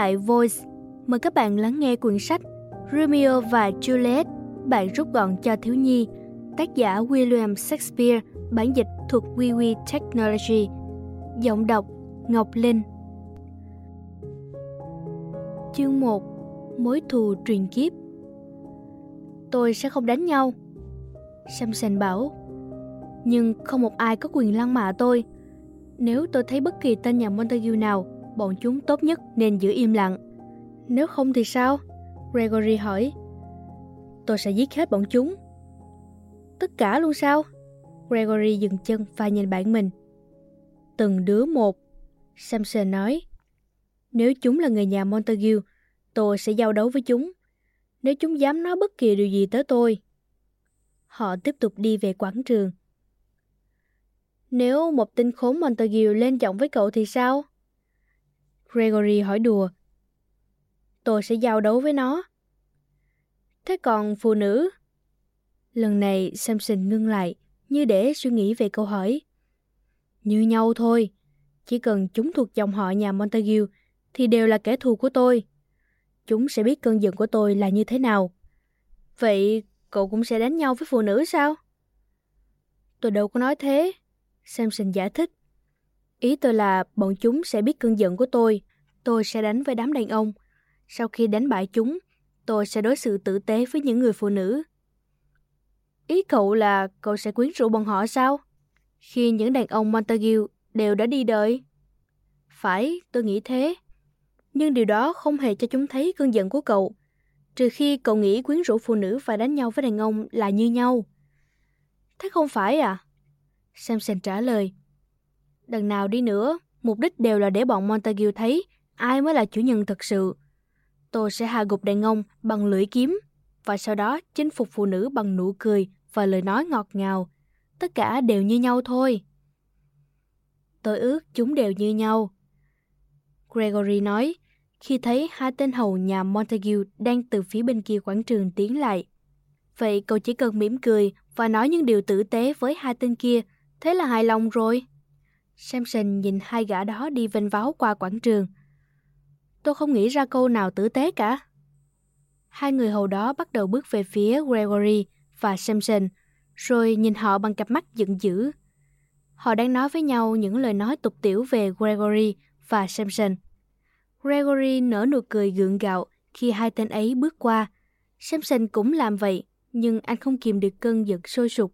tại Voice. Mời các bạn lắng nghe quyển sách Romeo và Juliet, bạn rút gọn cho thiếu nhi, tác giả William Shakespeare, bản dịch thuộc WeWe Technology. Giọng đọc Ngọc Linh Chương 1 Mối thù truyền kiếp Tôi sẽ không đánh nhau Samson bảo Nhưng không một ai có quyền lăng mạ tôi Nếu tôi thấy bất kỳ tên nhà Montague nào Bọn chúng tốt nhất nên giữ im lặng. Nếu không thì sao? Gregory hỏi. Tôi sẽ giết hết bọn chúng. Tất cả luôn sao? Gregory dừng chân và nhìn bản mình. Từng đứa một, Samson nói. Nếu chúng là người nhà Montague, Tôi sẽ giao đấu với chúng. Nếu chúng dám nói bất kỳ điều gì tới tôi, Họ tiếp tục đi về quảng trường. Nếu một tên khốn Montague lên giọng với cậu thì sao? Gregory hỏi đùa Tôi sẽ giao đấu với nó Thế còn phụ nữ? Lần này Samson ngưng lại như để suy nghĩ về câu hỏi. Như nhau thôi, chỉ cần chúng thuộc dòng họ nhà Montague thì đều là kẻ thù của tôi. Chúng sẽ biết cơn giận của tôi là như thế nào. Vậy cậu cũng sẽ đánh nhau với phụ nữ sao? Tôi đâu có nói thế. Samson giải thích. Ý tôi là bọn chúng sẽ biết cơn giận của tôi. Tôi sẽ đánh với đám đàn ông. Sau khi đánh bại chúng, tôi sẽ đối xử tử tế với những người phụ nữ. Ý cậu là cậu sẽ quyến rũ bọn họ sao? Khi những đàn ông Montague đều đã đi đời. Phải, tôi nghĩ thế. Nhưng điều đó không hề cho chúng thấy cơn giận của cậu. Trừ khi cậu nghĩ quyến rũ phụ nữ và đánh nhau với đàn ông là như nhau. Thế không phải à? Samson trả lời. Đằng nào đi nữa, mục đích đều là để bọn Montague thấy ai mới là chủ nhân thật sự. Tôi sẽ hạ gục đàn ông bằng lưỡi kiếm và sau đó chinh phục phụ nữ bằng nụ cười và lời nói ngọt ngào. Tất cả đều như nhau thôi. Tôi ước chúng đều như nhau. Gregory nói, khi thấy hai tên hầu nhà Montague đang từ phía bên kia quảng trường tiến lại. Vậy cậu chỉ cần mỉm cười và nói những điều tử tế với hai tên kia, thế là hài lòng rồi. Samson nhìn hai gã đó đi vênh váo qua quảng trường. Tôi không nghĩ ra câu nào tử tế cả. Hai người hầu đó bắt đầu bước về phía Gregory và Samson, rồi nhìn họ bằng cặp mắt giận dữ. Họ đang nói với nhau những lời nói tục tiểu về Gregory và Samson. Gregory nở nụ cười gượng gạo khi hai tên ấy bước qua. Samson cũng làm vậy, nhưng anh không kìm được cơn giận sôi sục.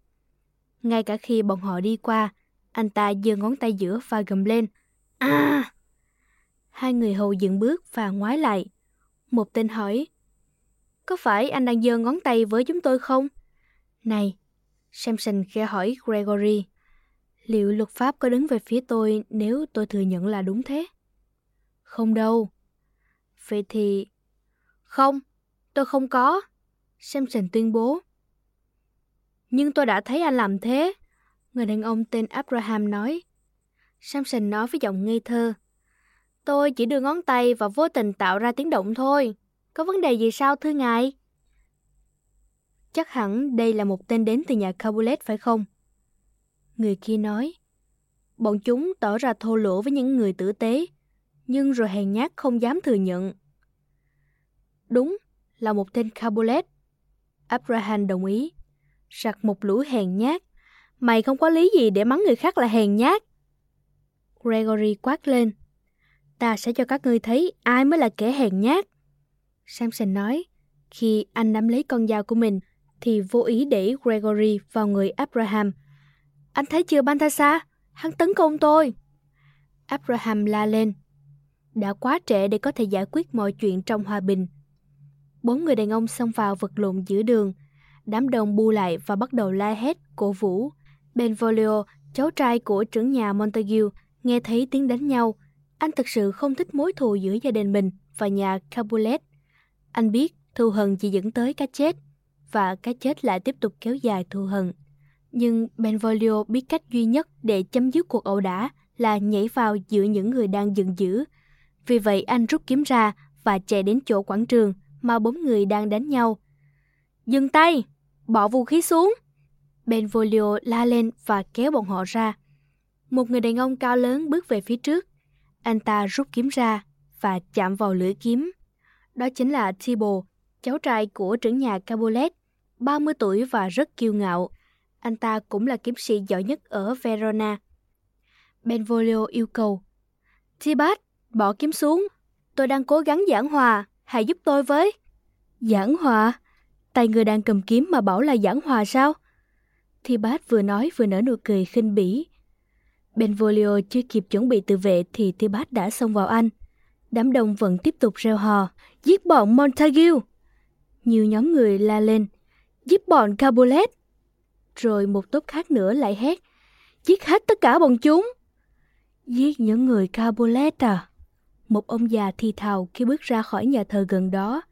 Ngay cả khi bọn họ đi qua, anh ta giơ ngón tay giữa và gầm lên. À! Hai người hầu dừng bước và ngoái lại. Một tên hỏi, có phải anh đang giơ ngón tay với chúng tôi không? Này, Samson khẽ hỏi Gregory, liệu luật pháp có đứng về phía tôi nếu tôi thừa nhận là đúng thế? Không đâu. Vậy thì... Không, tôi không có. Samson tuyên bố. Nhưng tôi đã thấy anh làm thế. Người đàn ông tên Abraham nói. Samson nói với giọng ngây thơ. Tôi chỉ đưa ngón tay và vô tình tạo ra tiếng động thôi. Có vấn đề gì sao thưa ngài? Chắc hẳn đây là một tên đến từ nhà Capulet phải không? Người kia nói. Bọn chúng tỏ ra thô lỗ với những người tử tế, nhưng rồi hèn nhát không dám thừa nhận. Đúng, là một tên Capulet. Abraham đồng ý. Sặc một lũ hèn nhát. Mày không có lý gì để mắng người khác là hèn nhát. Gregory quát lên. Ta sẽ cho các ngươi thấy ai mới là kẻ hèn nhát. Samson nói, khi anh nắm lấy con dao của mình, thì vô ý để Gregory vào người Abraham. Anh thấy chưa Bantasa? Hắn tấn công tôi. Abraham la lên. Đã quá trễ để có thể giải quyết mọi chuyện trong hòa bình. Bốn người đàn ông xông vào vật lộn giữa đường. Đám đông bu lại và bắt đầu la hét, cổ vũ. Benvolio, cháu trai của trưởng nhà Montague, nghe thấy tiếng đánh nhau. Anh thực sự không thích mối thù giữa gia đình mình và nhà Capulet. Anh biết thù hận chỉ dẫn tới cái chết và cái chết lại tiếp tục kéo dài thù hận. Nhưng Benvolio biết cách duy nhất để chấm dứt cuộc ẩu đả là nhảy vào giữa những người đang giận dữ. Vì vậy anh rút kiếm ra và chạy đến chỗ quảng trường mà bốn người đang đánh nhau. Dừng tay! Bỏ vũ khí xuống! Benvolio la lên và kéo bọn họ ra. Một người đàn ông cao lớn bước về phía trước. Anh ta rút kiếm ra và chạm vào lưỡi kiếm. Đó chính là Thibault, cháu trai của trưởng nhà Capulet, 30 tuổi và rất kiêu ngạo. Anh ta cũng là kiếm sĩ giỏi nhất ở Verona. Benvolio yêu cầu. Tibat, bỏ kiếm xuống. Tôi đang cố gắng giảng hòa, hãy giúp tôi với. Giảng hòa? Tay người đang cầm kiếm mà bảo là giảng hòa sao? Tibat vừa nói vừa nở nụ cười khinh bỉ. Benvolio chưa kịp chuẩn bị tự vệ thì Tibat đã xông vào anh. Đám đông vẫn tiếp tục reo hò, giết bọn Montague. Nhiều nhóm người la lên, giết bọn Capulet! Rồi một tốp khác nữa lại hét, giết hết tất cả bọn chúng. Giết những người Capulet! à? Một ông già thì thào khi bước ra khỏi nhà thờ gần đó.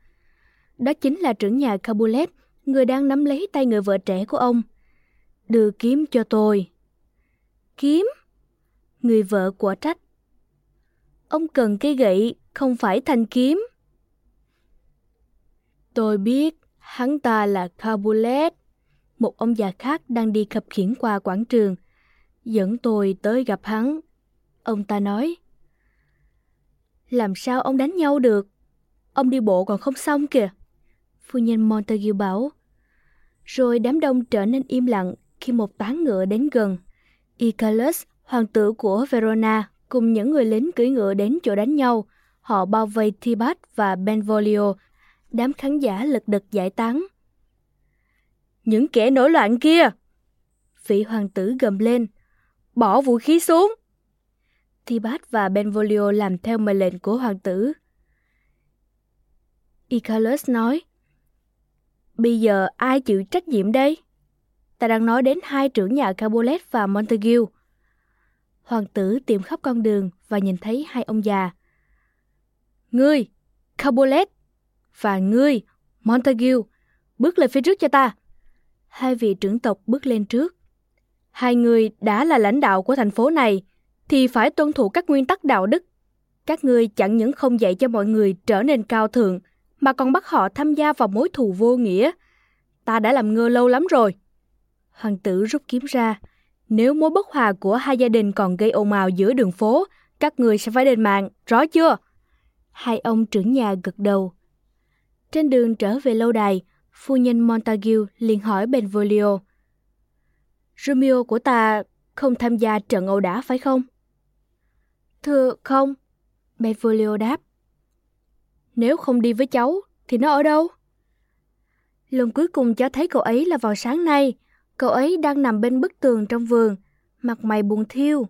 Đó chính là trưởng nhà Capulet, người đang nắm lấy tay người vợ trẻ của ông. Đưa kiếm cho tôi. Kiếm? Người vợ của trách. Ông cần cây gậy, không phải thanh kiếm. Tôi biết, hắn ta là kabulet, Một ông già khác đang đi khập khiển qua quảng trường. Dẫn tôi tới gặp hắn. Ông ta nói. Làm sao ông đánh nhau được? Ông đi bộ còn không xong kìa. Phu nhân Montague bảo. Rồi đám đông trở nên im lặng khi một tán ngựa đến gần. Icarus, hoàng tử của Verona, cùng những người lính cưỡi ngựa đến chỗ đánh nhau. Họ bao vây Tibat và Benvolio. Đám khán giả lật đật giải tán. Những kẻ nổi loạn kia! Vị hoàng tử gầm lên. Bỏ vũ khí xuống! Tibat và Benvolio làm theo mệnh lệnh của hoàng tử. Icarus nói, Bây giờ ai chịu trách nhiệm đây? Ta đang nói đến hai trưởng nhà Cabolet và Montague. Hoàng tử tìm khắp con đường và nhìn thấy hai ông già. Ngươi, Cabolet, và ngươi, Montague, bước lên phía trước cho ta. Hai vị trưởng tộc bước lên trước. Hai người đã là lãnh đạo của thành phố này, thì phải tuân thủ các nguyên tắc đạo đức. Các ngươi chẳng những không dạy cho mọi người trở nên cao thượng, mà còn bắt họ tham gia vào mối thù vô nghĩa. Ta đã làm ngơ lâu lắm rồi. Hoàng tử rút kiếm ra. Nếu mối bất hòa của hai gia đình còn gây ồn ào giữa đường phố, các người sẽ phải đền mạng, rõ chưa? Hai ông trưởng nhà gật đầu. Trên đường trở về lâu đài, phu nhân Montague liền hỏi Benvolio. Romeo của ta không tham gia trận ẩu đả phải không? Thưa không, Benvolio đáp. Nếu không đi với cháu, thì nó ở đâu? Lần cuối cùng cháu thấy cậu ấy là vào sáng nay. Cậu ấy đang nằm bên bức tường trong vườn, mặt mày buồn thiêu.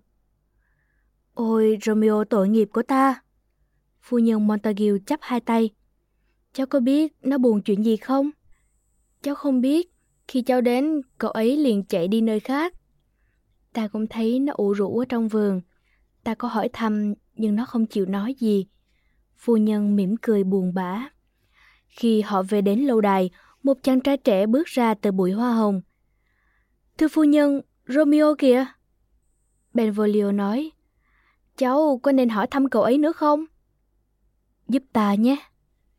Ôi, Romeo tội nghiệp của ta. Phu nhân Montague chắp hai tay. Cháu có biết nó buồn chuyện gì không? Cháu không biết. Khi cháu đến, cậu ấy liền chạy đi nơi khác. Ta cũng thấy nó ủ rũ ở trong vườn. Ta có hỏi thăm, nhưng nó không chịu nói gì. Phu nhân mỉm cười buồn bã. Khi họ về đến lâu đài, một chàng trai trẻ bước ra từ bụi hoa hồng. Thưa phu nhân, Romeo kìa. Benvolio nói, cháu có nên hỏi thăm cậu ấy nữa không? Giúp ta nhé.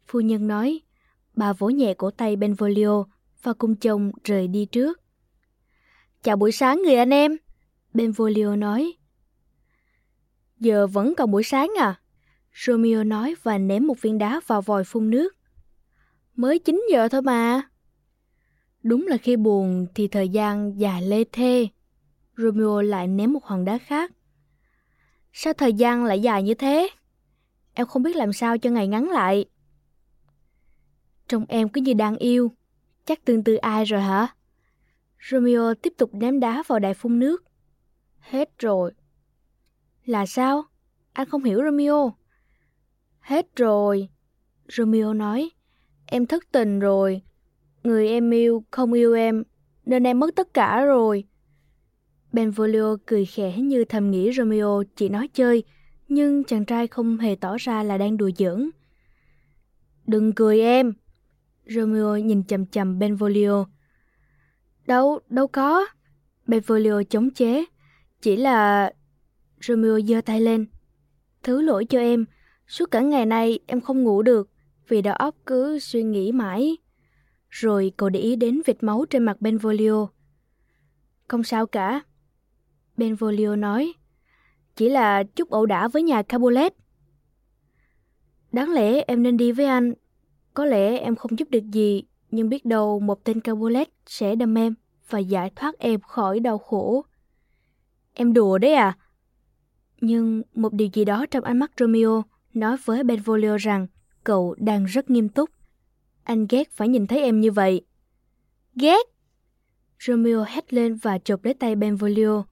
Phu nhân nói, bà vỗ nhẹ cổ tay Benvolio và cùng chồng rời đi trước. Chào buổi sáng người anh em. Benvolio nói. Giờ vẫn còn buổi sáng à? Romeo nói và ném một viên đá vào vòi phun nước. Mới 9 giờ thôi mà. Đúng là khi buồn thì thời gian dài lê thê. Romeo lại ném một hòn đá khác. Sao thời gian lại dài như thế? Em không biết làm sao cho ngày ngắn lại. Trông em cứ như đang yêu. Chắc tương tư ai rồi hả? Romeo tiếp tục ném đá vào đài phun nước. Hết rồi. Là sao? Anh không hiểu Romeo. Hết rồi. Romeo nói. Em thất tình rồi. Người em yêu không yêu em, nên em mất tất cả rồi. Benvolio cười khẽ như thầm nghĩ Romeo chỉ nói chơi, nhưng chàng trai không hề tỏ ra là đang đùa giỡn. Đừng cười em. Romeo nhìn chầm chầm Benvolio. Đâu, đâu có. Benvolio chống chế. Chỉ là... Romeo giơ tay lên. Thứ lỗi cho em. Suốt cả ngày nay em không ngủ được vì đầu óc cứ suy nghĩ mãi. Rồi cậu để ý đến vệt máu trên mặt Benvolio. Không sao cả. Benvolio nói. Chỉ là chút ẩu đả với nhà Capulet. Đáng lẽ em nên đi với anh. Có lẽ em không giúp được gì, nhưng biết đâu một tên Capulet sẽ đâm em và giải thoát em khỏi đau khổ. Em đùa đấy à? Nhưng một điều gì đó trong ánh mắt Romeo nói với Benvolio rằng cậu đang rất nghiêm túc. Anh ghét phải nhìn thấy em như vậy. Ghét? Romeo hét lên và chộp lấy tay Benvolio.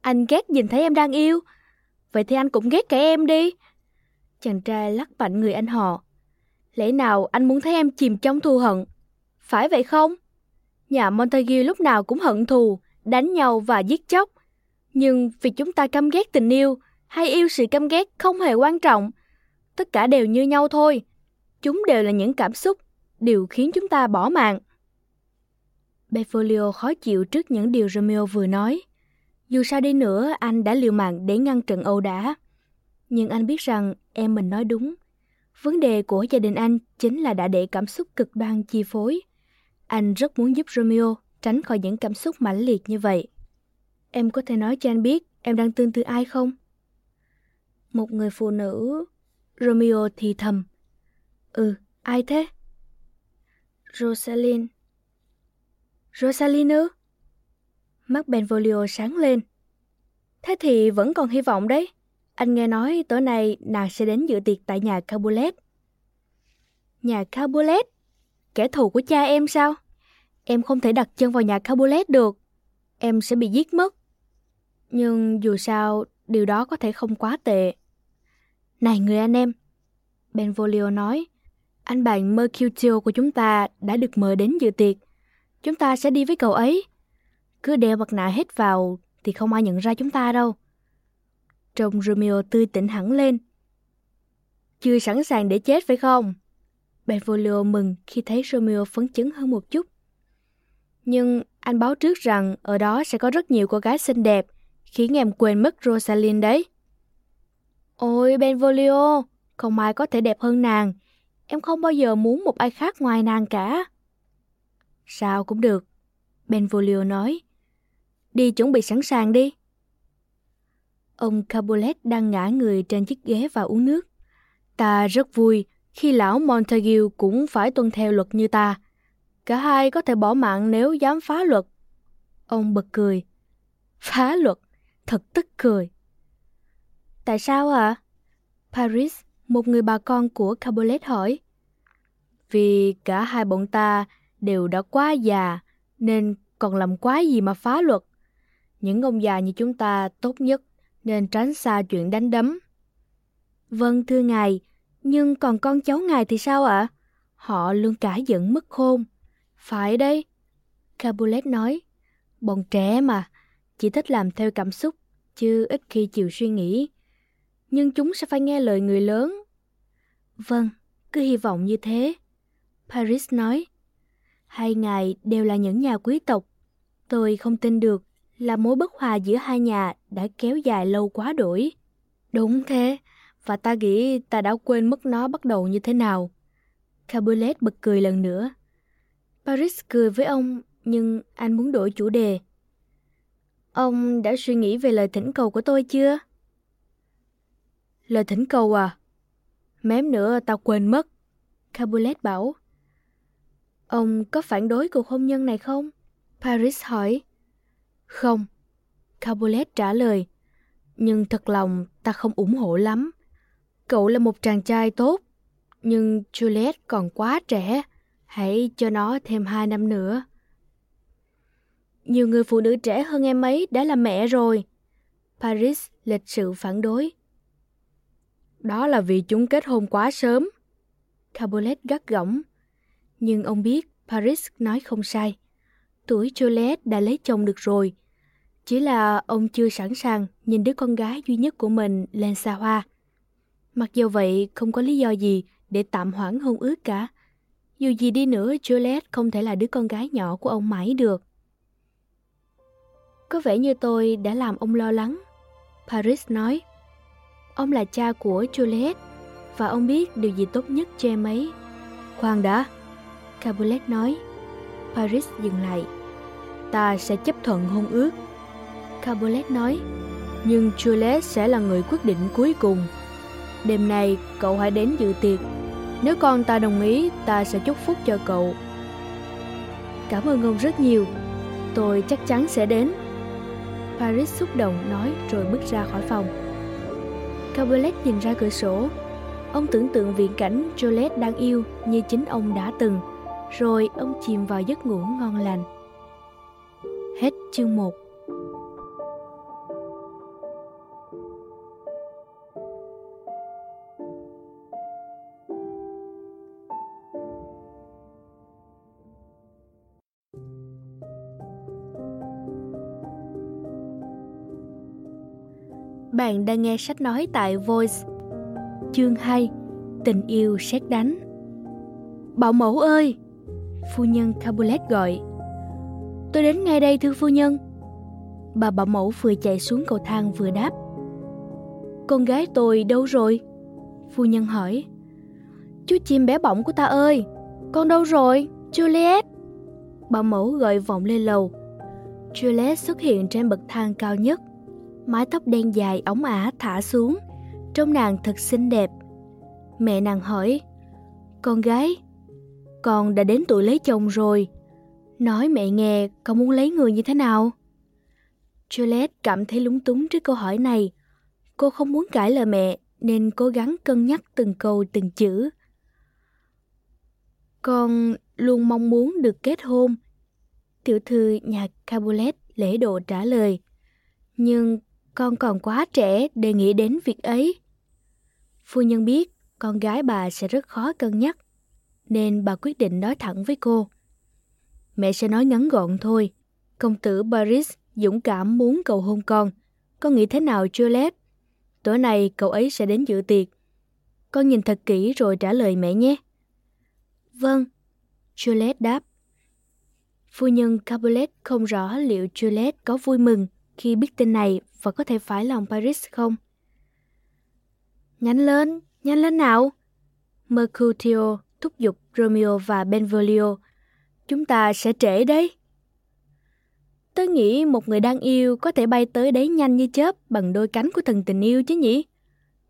Anh ghét nhìn thấy em đang yêu. Vậy thì anh cũng ghét cả em đi. Chàng trai lắc mạnh người anh họ. Lẽ nào anh muốn thấy em chìm trong thù hận? Phải vậy không? Nhà Montague lúc nào cũng hận thù, đánh nhau và giết chóc. Nhưng vì chúng ta căm ghét tình yêu hay yêu sự căm ghét không hề quan trọng. Tất cả đều như nhau thôi. Chúng đều là những cảm xúc, điều khiến chúng ta bỏ mạng. Befolio khó chịu trước những điều Romeo vừa nói. Dù sao đi nữa, anh đã liều mạng để ngăn trận âu đả. Nhưng anh biết rằng em mình nói đúng. Vấn đề của gia đình anh chính là đã để cảm xúc cực đoan chi phối. Anh rất muốn giúp Romeo tránh khỏi những cảm xúc mãnh liệt như vậy. Em có thể nói cho anh biết em đang tương tư ai không? Một người phụ nữ... Romeo thì thầm. Ừ, ai thế? Rosalind. Rosalind ư? Mắt Benvolio sáng lên. Thế thì vẫn còn hy vọng đấy. Anh nghe nói tối nay nàng sẽ đến dự tiệc tại nhà Capulet. Nhà Capulet? Kẻ thù của cha em sao? Em không thể đặt chân vào nhà Capulet được. Em sẽ bị giết mất. Nhưng dù sao, điều đó có thể không quá tệ. Này người anh em, Benvolio nói, anh bạn Mercutio của chúng ta đã được mời đến dự tiệc. Chúng ta sẽ đi với cậu ấy. Cứ đeo mặt nạ hết vào thì không ai nhận ra chúng ta đâu. Trông Romeo tươi tỉnh hẳn lên. Chưa sẵn sàng để chết phải không? Benvolio mừng khi thấy Romeo phấn chấn hơn một chút. Nhưng anh báo trước rằng ở đó sẽ có rất nhiều cô gái xinh đẹp, khiến em quên mất Rosalind đấy. Ôi Benvolio, không ai có thể đẹp hơn nàng. Em không bao giờ muốn một ai khác ngoài nàng cả. Sao cũng được. Benvolio nói. Đi chuẩn bị sẵn sàng đi. Ông Capulet đang ngã người trên chiếc ghế và uống nước. Ta rất vui khi lão Montague cũng phải tuân theo luật như ta. Cả hai có thể bỏ mạng nếu dám phá luật. Ông bật cười. Phá luật? Thật tức cười. Tại sao ạ? À? Paris, một người bà con của Cabolet hỏi. Vì cả hai bọn ta đều đã quá già, nên còn làm quá gì mà phá luật. Những ông già như chúng ta tốt nhất nên tránh xa chuyện đánh đấm. Vâng thưa ngài, nhưng còn con cháu ngài thì sao ạ? Họ luôn cả giận mất khôn. Phải đấy, Capulet nói. Bọn trẻ mà, chỉ thích làm theo cảm xúc, chứ ít khi chịu suy nghĩ. Nhưng chúng sẽ phải nghe lời người lớn. Vâng, cứ hy vọng như thế. Paris nói. Hai ngài đều là những nhà quý tộc. Tôi không tin được là mối bất hòa giữa hai nhà đã kéo dài lâu quá đổi. Đúng thế, và ta nghĩ ta đã quên mất nó bắt đầu như thế nào. Capulet bật cười lần nữa. Paris cười với ông, nhưng anh muốn đổi chủ đề. Ông đã suy nghĩ về lời thỉnh cầu của tôi chưa? Lời thỉnh cầu à? Mém nữa tao quên mất. Capulet bảo. Ông có phản đối cuộc hôn nhân này không? Paris hỏi. Không. Capulet trả lời. Nhưng thật lòng ta không ủng hộ lắm. Cậu là một chàng trai tốt, nhưng Juliet còn quá trẻ. Hãy cho nó thêm hai năm nữa. Nhiều người phụ nữ trẻ hơn em ấy đã là mẹ rồi. Paris lịch sự phản đối. Đó là vì chúng kết hôn quá sớm. Cabolet gắt gỏng. Nhưng ông biết Paris nói không sai. Tuổi Juliet đã lấy chồng được rồi. Chỉ là ông chưa sẵn sàng nhìn đứa con gái duy nhất của mình lên xa hoa. Mặc dù vậy không có lý do gì để tạm hoãn hôn ước cả. Dù gì đi nữa, Juliet không thể là đứa con gái nhỏ của ông mãi được. Có vẻ như tôi đã làm ông lo lắng. Paris nói. Ông là cha của Juliet và ông biết điều gì tốt nhất cho em ấy. Khoan đã, Capulet nói. Paris dừng lại. Ta sẽ chấp thuận hôn ước. Capulet nói. Nhưng Juliet sẽ là người quyết định cuối cùng. đêm nay cậu hãy đến dự tiệc. Nếu con ta đồng ý, ta sẽ chúc phúc cho cậu. Cảm ơn ông rất nhiều. Tôi chắc chắn sẽ đến. Paris xúc động nói rồi bước ra khỏi phòng. Caberlet nhìn ra cửa sổ. Ông tưởng tượng viễn cảnh Jolette đang yêu như chính ông đã từng. Rồi ông chìm vào giấc ngủ ngon lành. Hết chương 1 Bạn đang nghe sách nói tại Voice. Chương 2 Tình yêu xét đánh Bảo mẫu ơi! Phu nhân Capulet gọi. Tôi đến ngay đây, thưa phu nhân. Bà bảo mẫu vừa chạy xuống cầu thang vừa đáp. Con gái tôi đâu rồi? Phu nhân hỏi. Chú chim bé bỏng của ta ơi! Con đâu rồi? Juliet! Bảo mẫu gọi vọng lên lầu. Juliet xuất hiện trên bậc thang cao nhất mái tóc đen dài ống ả thả xuống, trông nàng thật xinh đẹp. Mẹ nàng hỏi, con gái, con đã đến tuổi lấy chồng rồi, nói mẹ nghe con muốn lấy người như thế nào? Juliet cảm thấy lúng túng trước câu hỏi này. Cô không muốn cãi lời mẹ nên cố gắng cân nhắc từng câu từng chữ. Con luôn mong muốn được kết hôn. Tiểu thư nhà Capulet lễ độ trả lời. Nhưng con còn quá trẻ để nghĩ đến việc ấy. Phu nhân biết con gái bà sẽ rất khó cân nhắc, nên bà quyết định nói thẳng với cô. Mẹ sẽ nói ngắn gọn thôi. Công tử Paris dũng cảm muốn cầu hôn con. Con nghĩ thế nào Juliet? Tối nay cậu ấy sẽ đến dự tiệc. Con nhìn thật kỹ rồi trả lời mẹ nhé. Vâng, Juliet đáp. Phu nhân Capulet không rõ liệu Juliet có vui mừng khi biết tin này và có thể phải lòng Paris không? Nhanh lên, nhanh lên nào! Mercutio thúc giục Romeo và Benvolio. Chúng ta sẽ trễ đấy. Tớ nghĩ một người đang yêu có thể bay tới đấy nhanh như chớp bằng đôi cánh của thần tình yêu chứ nhỉ?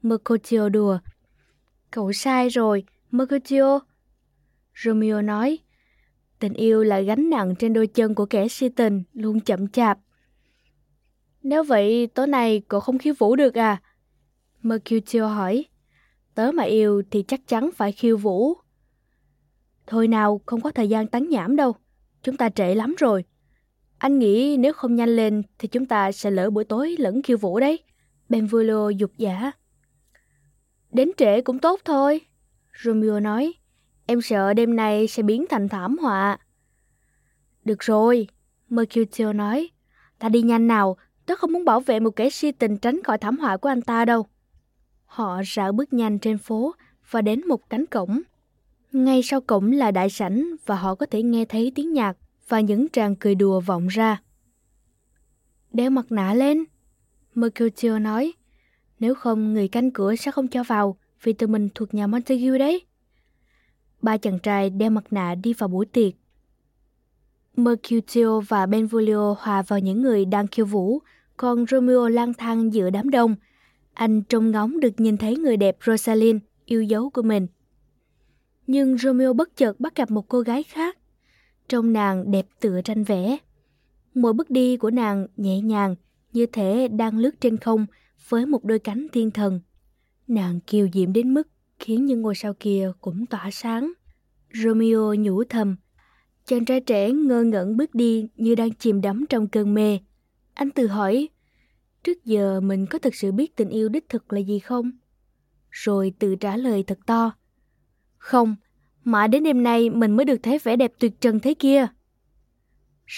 Mercutio đùa. Cậu sai rồi, Mercutio. Romeo nói, tình yêu là gánh nặng trên đôi chân của kẻ si tình, luôn chậm chạp. Nếu vậy, tối nay cậu không khiêu vũ được à? Mercutio hỏi. Tớ mà yêu thì chắc chắn phải khiêu vũ. Thôi nào, không có thời gian tán nhảm đâu. Chúng ta trễ lắm rồi. Anh nghĩ nếu không nhanh lên thì chúng ta sẽ lỡ buổi tối lẫn khiêu vũ đấy. Benvolio dục giả. Đến trễ cũng tốt thôi. Romeo nói. Em sợ đêm nay sẽ biến thành thảm họa. Được rồi, Mercutio nói. Ta đi nhanh nào, Tớ không muốn bảo vệ một kẻ si tình tránh khỏi thảm họa của anh ta đâu. Họ rảo bước nhanh trên phố và đến một cánh cổng. Ngay sau cổng là đại sảnh và họ có thể nghe thấy tiếng nhạc và những tràng cười đùa vọng ra. Đeo mặt nạ lên, Mercutio nói. Nếu không, người canh cửa sẽ không cho vào vì tụi mình thuộc nhà Montague đấy. Ba chàng trai đeo mặt nạ đi vào buổi tiệc. Mercutio và Benvolio hòa vào những người đang khiêu vũ còn Romeo lang thang giữa đám đông. Anh trông ngóng được nhìn thấy người đẹp Rosaline, yêu dấu của mình. Nhưng Romeo bất chợt bắt gặp một cô gái khác. Trông nàng đẹp tựa tranh vẽ. Mỗi bước đi của nàng nhẹ nhàng, như thể đang lướt trên không với một đôi cánh thiên thần. Nàng kiều diễm đến mức khiến những ngôi sao kia cũng tỏa sáng. Romeo nhủ thầm. Chàng trai trẻ ngơ ngẩn bước đi như đang chìm đắm trong cơn mê. Anh tự hỏi, trước giờ mình có thực sự biết tình yêu đích thực là gì không? Rồi tự trả lời thật to. Không, mãi đến đêm nay mình mới được thấy vẻ đẹp tuyệt trần thế kia.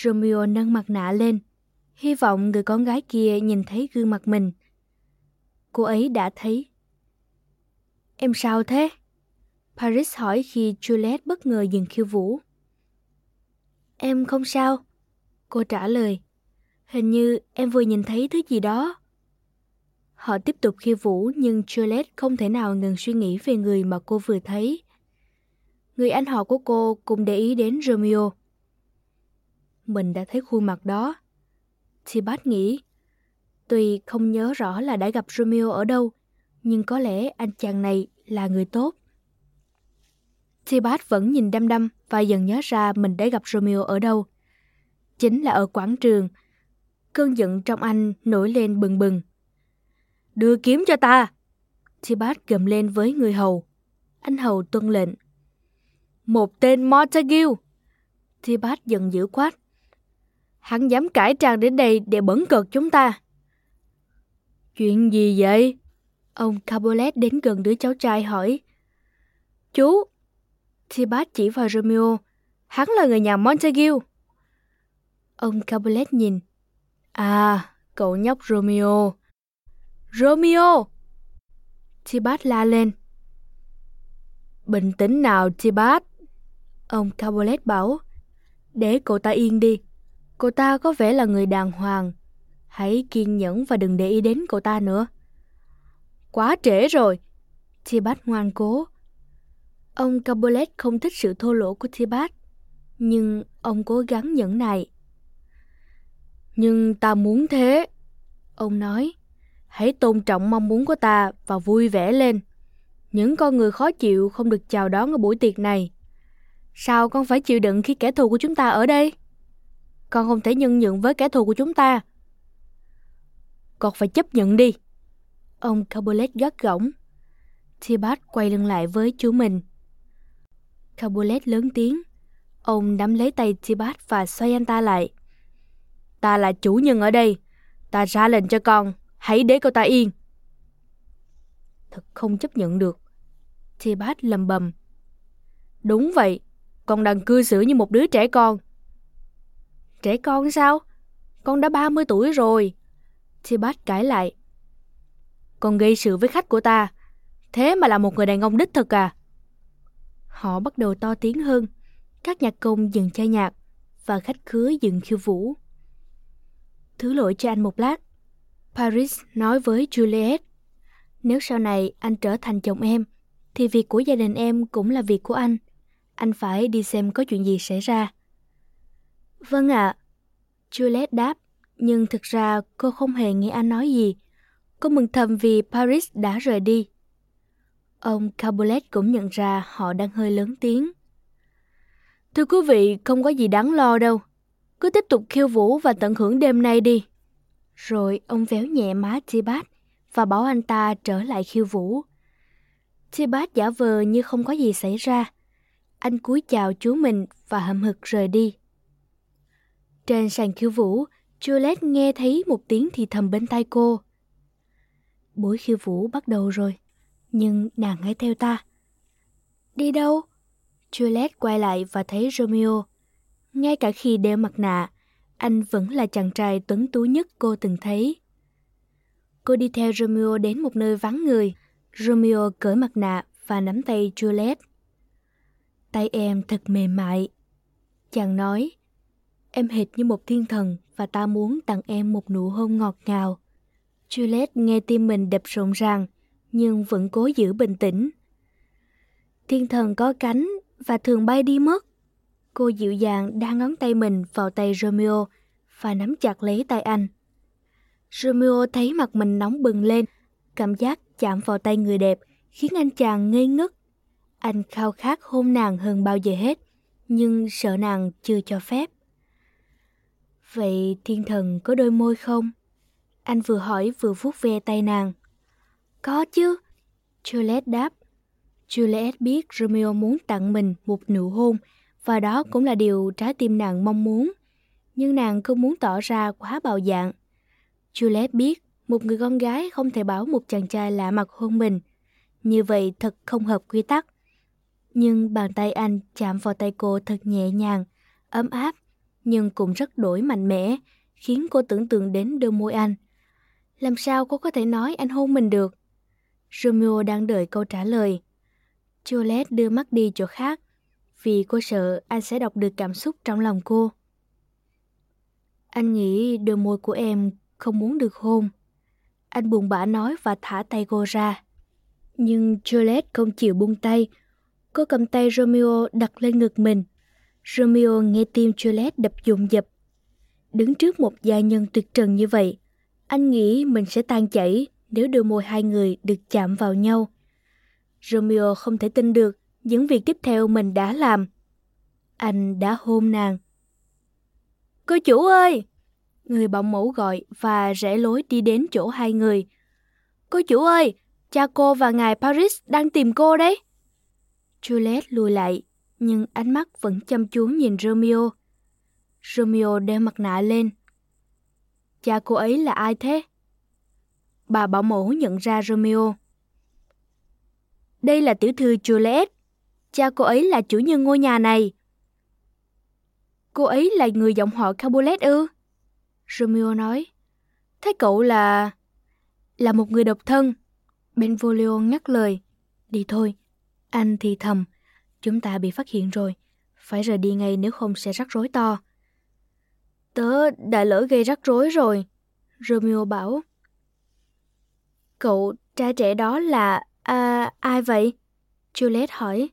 Romeo nâng mặt nạ lên, hy vọng người con gái kia nhìn thấy gương mặt mình. Cô ấy đã thấy. Em sao thế? Paris hỏi khi Juliet bất ngờ dừng khiêu vũ. Em không sao. Cô trả lời. Hình như em vừa nhìn thấy thứ gì đó. Họ tiếp tục khiêu vũ nhưng Juliet không thể nào ngừng suy nghĩ về người mà cô vừa thấy. Người anh họ của cô cũng để ý đến Romeo. Mình đã thấy khuôn mặt đó. Thì bát nghĩ, tuy không nhớ rõ là đã gặp Romeo ở đâu, nhưng có lẽ anh chàng này là người tốt. Tibat vẫn nhìn đăm đăm và dần nhớ ra mình đã gặp Romeo ở đâu. Chính là ở quảng trường. Cơn giận trong anh nổi lên bừng bừng. Đưa kiếm cho ta! Tibat gầm lên với người hầu. Anh hầu tuân lệnh. Một tên Montague! Tibat giận dữ quát. Hắn dám cải trang đến đây để bẩn cợt chúng ta. Chuyện gì vậy? Ông Cabolet đến gần đứa cháu trai hỏi. Chú! Tibat chỉ vào Romeo. Hắn là người nhà Montague. Ông Cabolet nhìn. À, cậu nhóc Romeo. Romeo! Tibat la lên. Bình tĩnh nào Tibat. Ông Cabolet bảo. Để cậu ta yên đi. Cậu ta có vẻ là người đàng hoàng. Hãy kiên nhẫn và đừng để ý đến cậu ta nữa. Quá trễ rồi. Tibat ngoan cố. Ông Cabolet không thích sự thô lỗ của Tibat, nhưng ông cố gắng nhẫn nại. Nhưng ta muốn thế. Ông nói, hãy tôn trọng mong muốn của ta và vui vẻ lên. Những con người khó chịu không được chào đón ở buổi tiệc này. Sao con phải chịu đựng khi kẻ thù của chúng ta ở đây? Con không thể nhân nhượng với kẻ thù của chúng ta. Con phải chấp nhận đi. Ông Cabolet gắt gỏng. Tibat quay lưng lại với chú mình. Cabolet lớn tiếng. Ông nắm lấy tay Tibat và xoay anh ta lại. Ta là chủ nhân ở đây. Ta ra lệnh cho con. Hãy để cô ta yên. Thật không chấp nhận được. Tibat lầm bầm. Đúng vậy. Con đang cư xử như một đứa trẻ con. Trẻ con sao? Con đã 30 tuổi rồi. Tibat cãi lại. Con gây sự với khách của ta. Thế mà là một người đàn ông đích thực à? Họ bắt đầu to tiếng hơn. Các nhạc công dừng chơi nhạc và khách khứa dừng khiêu vũ. Thứ lỗi cho anh một lát. Paris nói với Juliet. Nếu sau này anh trở thành chồng em, thì việc của gia đình em cũng là việc của anh. Anh phải đi xem có chuyện gì xảy ra. Vâng ạ. Juliet đáp, nhưng thực ra cô không hề nghe anh nói gì. Cô mừng thầm vì Paris đã rời đi. Ông Capulet cũng nhận ra họ đang hơi lớn tiếng. Thưa quý vị, không có gì đáng lo đâu. Cứ tiếp tục khiêu vũ và tận hưởng đêm nay đi. Rồi ông véo nhẹ má Tibat và bảo anh ta trở lại khiêu vũ. Tibat giả vờ như không có gì xảy ra. Anh cúi chào chú mình và hậm hực rời đi. Trên sàn khiêu vũ, Juliet nghe thấy một tiếng thì thầm bên tai cô. Buổi khiêu vũ bắt đầu rồi nhưng nàng hãy theo ta. Đi đâu? Juliet quay lại và thấy Romeo. Ngay cả khi đeo mặt nạ, anh vẫn là chàng trai tuấn tú nhất cô từng thấy. Cô đi theo Romeo đến một nơi vắng người. Romeo cởi mặt nạ và nắm tay Juliet. Tay em thật mềm mại. Chàng nói, em hệt như một thiên thần và ta muốn tặng em một nụ hôn ngọt ngào. Juliet nghe tim mình đập rộn ràng, nhưng vẫn cố giữ bình tĩnh. Thiên thần có cánh và thường bay đi mất. Cô dịu dàng đa ngón tay mình vào tay Romeo và nắm chặt lấy tay anh. Romeo thấy mặt mình nóng bừng lên, cảm giác chạm vào tay người đẹp khiến anh chàng ngây ngất. Anh khao khát hôn nàng hơn bao giờ hết, nhưng sợ nàng chưa cho phép. Vậy thiên thần có đôi môi không? Anh vừa hỏi vừa vuốt ve tay nàng. Có chứ. Juliet đáp. Juliet biết Romeo muốn tặng mình một nụ hôn và đó cũng là điều trái tim nàng mong muốn. Nhưng nàng không muốn tỏ ra quá bạo dạng. Juliet biết một người con gái không thể bảo một chàng trai lạ mặt hôn mình. Như vậy thật không hợp quy tắc. Nhưng bàn tay anh chạm vào tay cô thật nhẹ nhàng, ấm áp, nhưng cũng rất đổi mạnh mẽ, khiến cô tưởng tượng đến đôi môi anh. Làm sao cô có thể nói anh hôn mình được? Romeo đang đợi câu trả lời. Juliet đưa mắt đi chỗ khác, vì cô sợ anh sẽ đọc được cảm xúc trong lòng cô. Anh nghĩ đôi môi của em không muốn được hôn. Anh buồn bã nói và thả tay cô ra. Nhưng Juliet không chịu buông tay. Cô cầm tay Romeo đặt lên ngực mình. Romeo nghe tim Juliet đập dồn dập. Đứng trước một gia nhân tuyệt trần như vậy, anh nghĩ mình sẽ tan chảy nếu đôi môi hai người được chạm vào nhau. Romeo không thể tin được những việc tiếp theo mình đã làm. Anh đã hôn nàng. Cô chủ ơi! Người bảo mẫu gọi và rẽ lối đi đến chỗ hai người. Cô chủ ơi! Cha cô và ngài Paris đang tìm cô đấy. Juliet lùi lại, nhưng ánh mắt vẫn chăm chú nhìn Romeo. Romeo đeo mặt nạ lên. Cha cô ấy là ai thế? Bà bảo mẫu nhận ra Romeo. Đây là tiểu thư Juliet. Cha cô ấy là chủ nhân ngôi nhà này. Cô ấy là người dòng họ Capulet ư? Romeo nói. Thế cậu là... Là một người độc thân. Benvolio ngắt lời. Đi thôi. Anh thì thầm. Chúng ta bị phát hiện rồi. Phải rời đi ngay nếu không sẽ rắc rối to. Tớ đã lỡ gây rắc rối rồi. Romeo bảo. Cậu trai trẻ đó là... À, ai vậy? Juliet hỏi.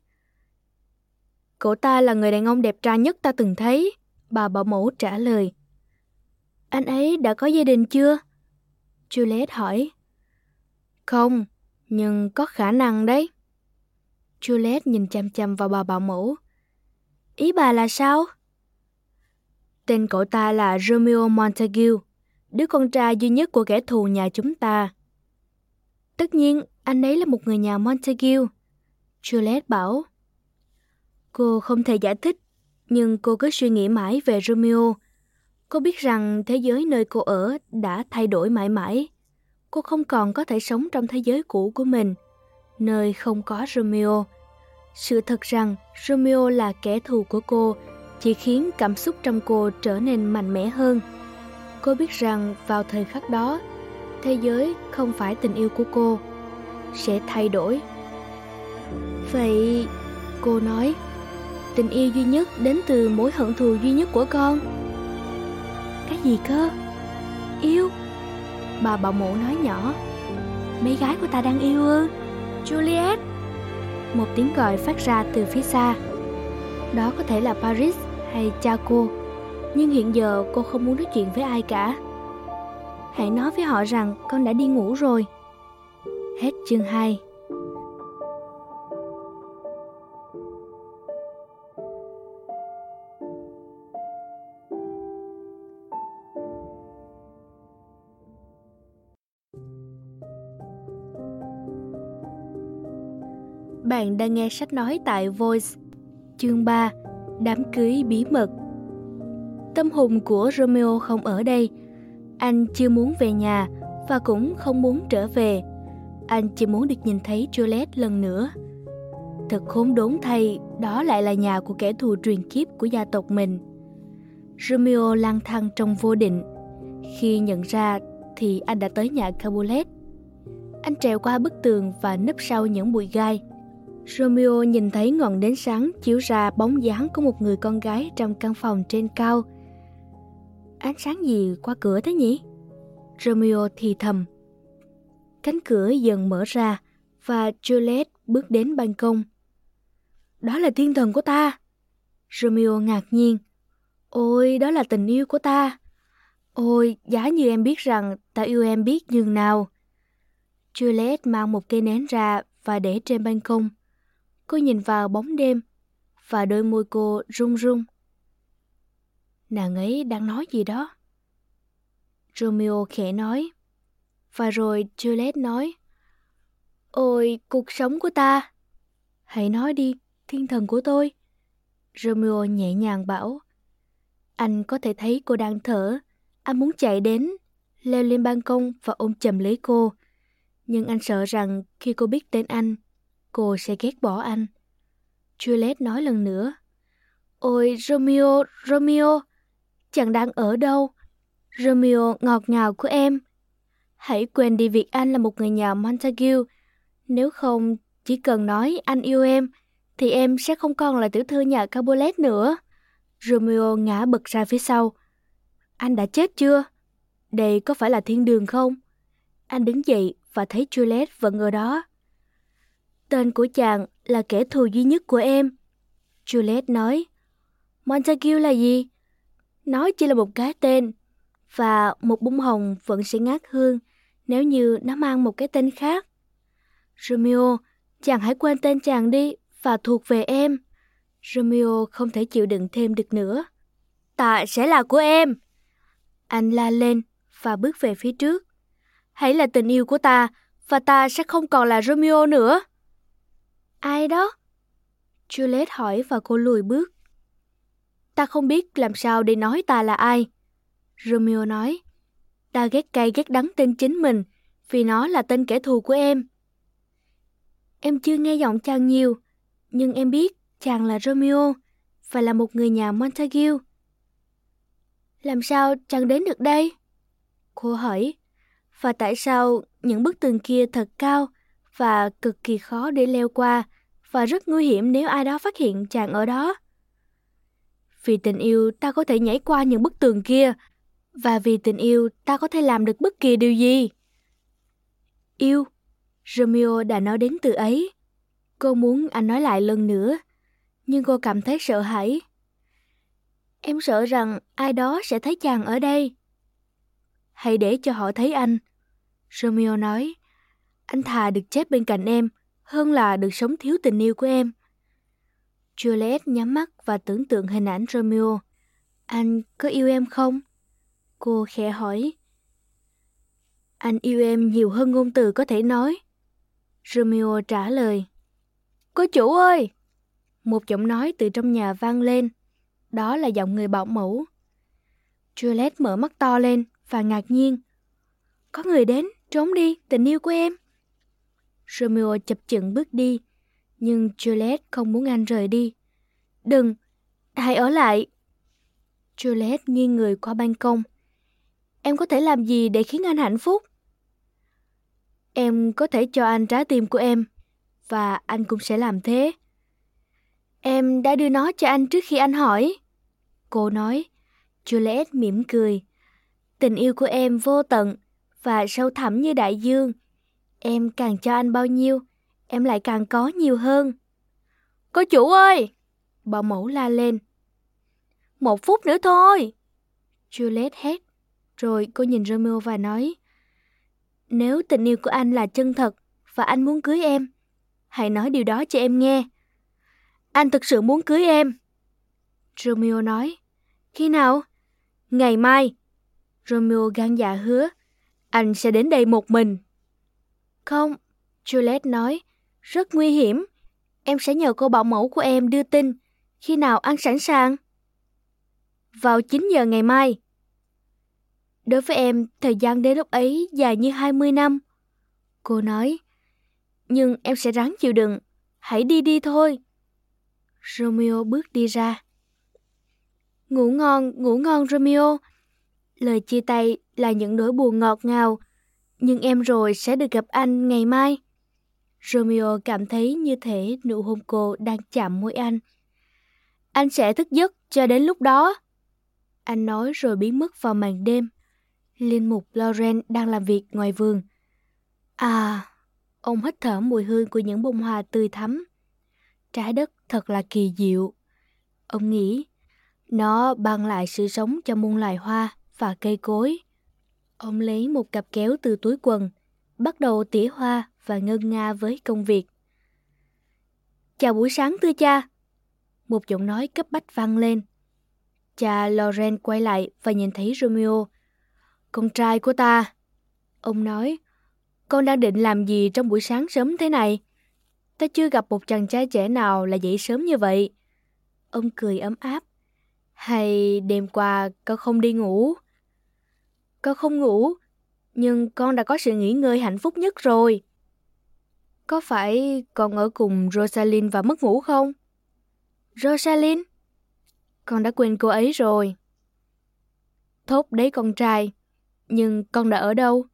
Cậu ta là người đàn ông đẹp trai nhất ta từng thấy. Bà bảo mẫu trả lời. Anh ấy đã có gia đình chưa? Juliet hỏi. Không, nhưng có khả năng đấy. Juliet nhìn chăm chăm vào bà bảo mẫu. Ý bà là sao? Tên cậu ta là Romeo Montague, đứa con trai duy nhất của kẻ thù nhà chúng ta. Tất nhiên, anh ấy là một người nhà Montague. Juliet bảo. Cô không thể giải thích, nhưng cô cứ suy nghĩ mãi về Romeo. Cô biết rằng thế giới nơi cô ở đã thay đổi mãi mãi. Cô không còn có thể sống trong thế giới cũ của mình, nơi không có Romeo. Sự thật rằng Romeo là kẻ thù của cô chỉ khiến cảm xúc trong cô trở nên mạnh mẽ hơn. Cô biết rằng vào thời khắc đó, thế giới không phải tình yêu của cô, sẽ thay đổi. Vậy, cô nói, tình yêu duy nhất đến từ mối hận thù duy nhất của con. Cái gì cơ? Yêu? Bà bảo mẫu nói nhỏ. Mấy gái của ta đang yêu ư? Juliet! Một tiếng gọi phát ra từ phía xa. Đó có thể là Paris hay cha cô nhưng hiện giờ cô không muốn nói chuyện với ai cả hãy nói với họ rằng con đã đi ngủ rồi hết chương 2 Bạn đang nghe sách nói tại Voice, chương 3 đám cưới bí mật. Tâm hồn của Romeo không ở đây. Anh chưa muốn về nhà và cũng không muốn trở về. Anh chỉ muốn được nhìn thấy Juliet lần nữa. Thật khốn đốn thay, đó lại là nhà của kẻ thù truyền kiếp của gia tộc mình. Romeo lang thang trong vô định. Khi nhận ra thì anh đã tới nhà Capulet. Anh trèo qua bức tường và nấp sau những bụi gai. Romeo nhìn thấy ngọn nến sáng chiếu ra bóng dáng của một người con gái trong căn phòng trên cao. Ánh sáng gì qua cửa thế nhỉ? Romeo thì thầm. Cánh cửa dần mở ra và Juliet bước đến ban công. Đó là thiên thần của ta. Romeo ngạc nhiên. Ôi, đó là tình yêu của ta. Ôi, giá như em biết rằng ta yêu em biết nhường nào. Juliet mang một cây nến ra và để trên ban công. Cô nhìn vào bóng đêm và đôi môi cô run run. Nàng ấy đang nói gì đó? Romeo khẽ nói. Và rồi Juliet nói. Ôi, cuộc sống của ta! Hãy nói đi, thiên thần của tôi. Romeo nhẹ nhàng bảo. Anh có thể thấy cô đang thở. Anh muốn chạy đến, leo lên ban công và ôm chầm lấy cô. Nhưng anh sợ rằng khi cô biết tên anh, cô sẽ ghét bỏ anh. Juliet nói lần nữa. Ôi Romeo, Romeo, chàng đang ở đâu. Romeo ngọt ngào của em. Hãy quên đi việc anh là một người nhà Montague. Nếu không, chỉ cần nói anh yêu em, thì em sẽ không còn là tiểu thư nhà Capulet nữa. Romeo ngã bật ra phía sau. Anh đã chết chưa? Đây có phải là thiên đường không? Anh đứng dậy và thấy Juliet vẫn ở đó. Tên của chàng là kẻ thù duy nhất của em. Juliet nói. Montague là gì? Nó chỉ là một cái tên. Và một bông hồng vẫn sẽ ngát hương nếu như nó mang một cái tên khác. Romeo, chàng hãy quên tên chàng đi và thuộc về em. Romeo không thể chịu đựng thêm được nữa. Tạ sẽ là của em. Anh la lên và bước về phía trước. Hãy là tình yêu của ta và ta sẽ không còn là Romeo nữa. Ai đó? Juliet hỏi và cô lùi bước. Ta không biết làm sao để nói ta là ai. Romeo nói. Ta ghét cay ghét đắng tên chính mình vì nó là tên kẻ thù của em. Em chưa nghe giọng chàng nhiều, nhưng em biết chàng là Romeo và là một người nhà Montague. Làm sao chàng đến được đây? Cô hỏi. Và tại sao những bức tường kia thật cao và cực kỳ khó để leo qua và rất nguy hiểm nếu ai đó phát hiện chàng ở đó? Vì tình yêu ta có thể nhảy qua những bức tường kia và vì tình yêu ta có thể làm được bất kỳ điều gì. Yêu, Romeo đã nói đến từ ấy. Cô muốn anh nói lại lần nữa, nhưng cô cảm thấy sợ hãi. Em sợ rằng ai đó sẽ thấy chàng ở đây. Hãy để cho họ thấy anh. Romeo nói, anh thà được chết bên cạnh em hơn là được sống thiếu tình yêu của em. Juliet nhắm mắt và tưởng tượng hình ảnh Romeo. Anh có yêu em không? Cô khẽ hỏi. Anh yêu em nhiều hơn ngôn từ có thể nói. Romeo trả lời. Cô chủ ơi! Một giọng nói từ trong nhà vang lên. Đó là giọng người bảo mẫu. Juliet mở mắt to lên và ngạc nhiên. Có người đến, trốn đi, tình yêu của em. Romeo chập chững bước đi, nhưng Juliet không muốn anh rời đi. Đừng, hãy ở lại. Juliet nghiêng người qua ban công. Em có thể làm gì để khiến anh hạnh phúc? Em có thể cho anh trái tim của em, và anh cũng sẽ làm thế. Em đã đưa nó cho anh trước khi anh hỏi. Cô nói, Juliet mỉm cười. Tình yêu của em vô tận và sâu thẳm như đại dương. Em càng cho anh bao nhiêu, em lại càng có nhiều hơn. Cô chủ ơi! Bảo mẫu la lên. Một phút nữa thôi! Juliet hét. Rồi cô nhìn Romeo và nói. Nếu tình yêu của anh là chân thật và anh muốn cưới em, hãy nói điều đó cho em nghe. Anh thực sự muốn cưới em. Romeo nói. Khi nào? Ngày mai. Romeo gan dạ hứa. Anh sẽ đến đây một mình. Không, Juliet nói. Rất nguy hiểm. Em sẽ nhờ cô bảo mẫu của em đưa tin. Khi nào ăn sẵn sàng? Vào 9 giờ ngày mai. Đối với em, thời gian đến lúc ấy dài như 20 năm. Cô nói. Nhưng em sẽ ráng chịu đựng. Hãy đi đi thôi. Romeo bước đi ra. Ngủ ngon, ngủ ngon Romeo. Lời chia tay là những nỗi buồn ngọt ngào, nhưng em rồi sẽ được gặp anh ngày mai. Romeo cảm thấy như thể nụ hôn cô đang chạm môi anh. Anh sẽ thức giấc cho đến lúc đó. Anh nói rồi biến mất vào màn đêm. Linh mục Lauren đang làm việc ngoài vườn. À, ông hít thở mùi hương của những bông hoa tươi thắm. Trái đất thật là kỳ diệu. Ông nghĩ, nó ban lại sự sống cho muôn loài hoa và cây cối. Ông lấy một cặp kéo từ túi quần, bắt đầu tỉa hoa và ngân nga với công việc. Chào buổi sáng thưa cha. Một giọng nói cấp bách vang lên. Cha Loren quay lại và nhìn thấy Romeo. Con trai của ta. Ông nói, con đang định làm gì trong buổi sáng sớm thế này? Ta chưa gặp một chàng trai trẻ nào là dậy sớm như vậy. Ông cười ấm áp. Hay đêm qua con không đi ngủ? Con không ngủ, nhưng con đã có sự nghỉ ngơi hạnh phúc nhất rồi. Có phải con ở cùng Rosalind và mất ngủ không? Rosalind? Con đã quên cô ấy rồi. Thốt đấy con trai, nhưng con đã ở đâu?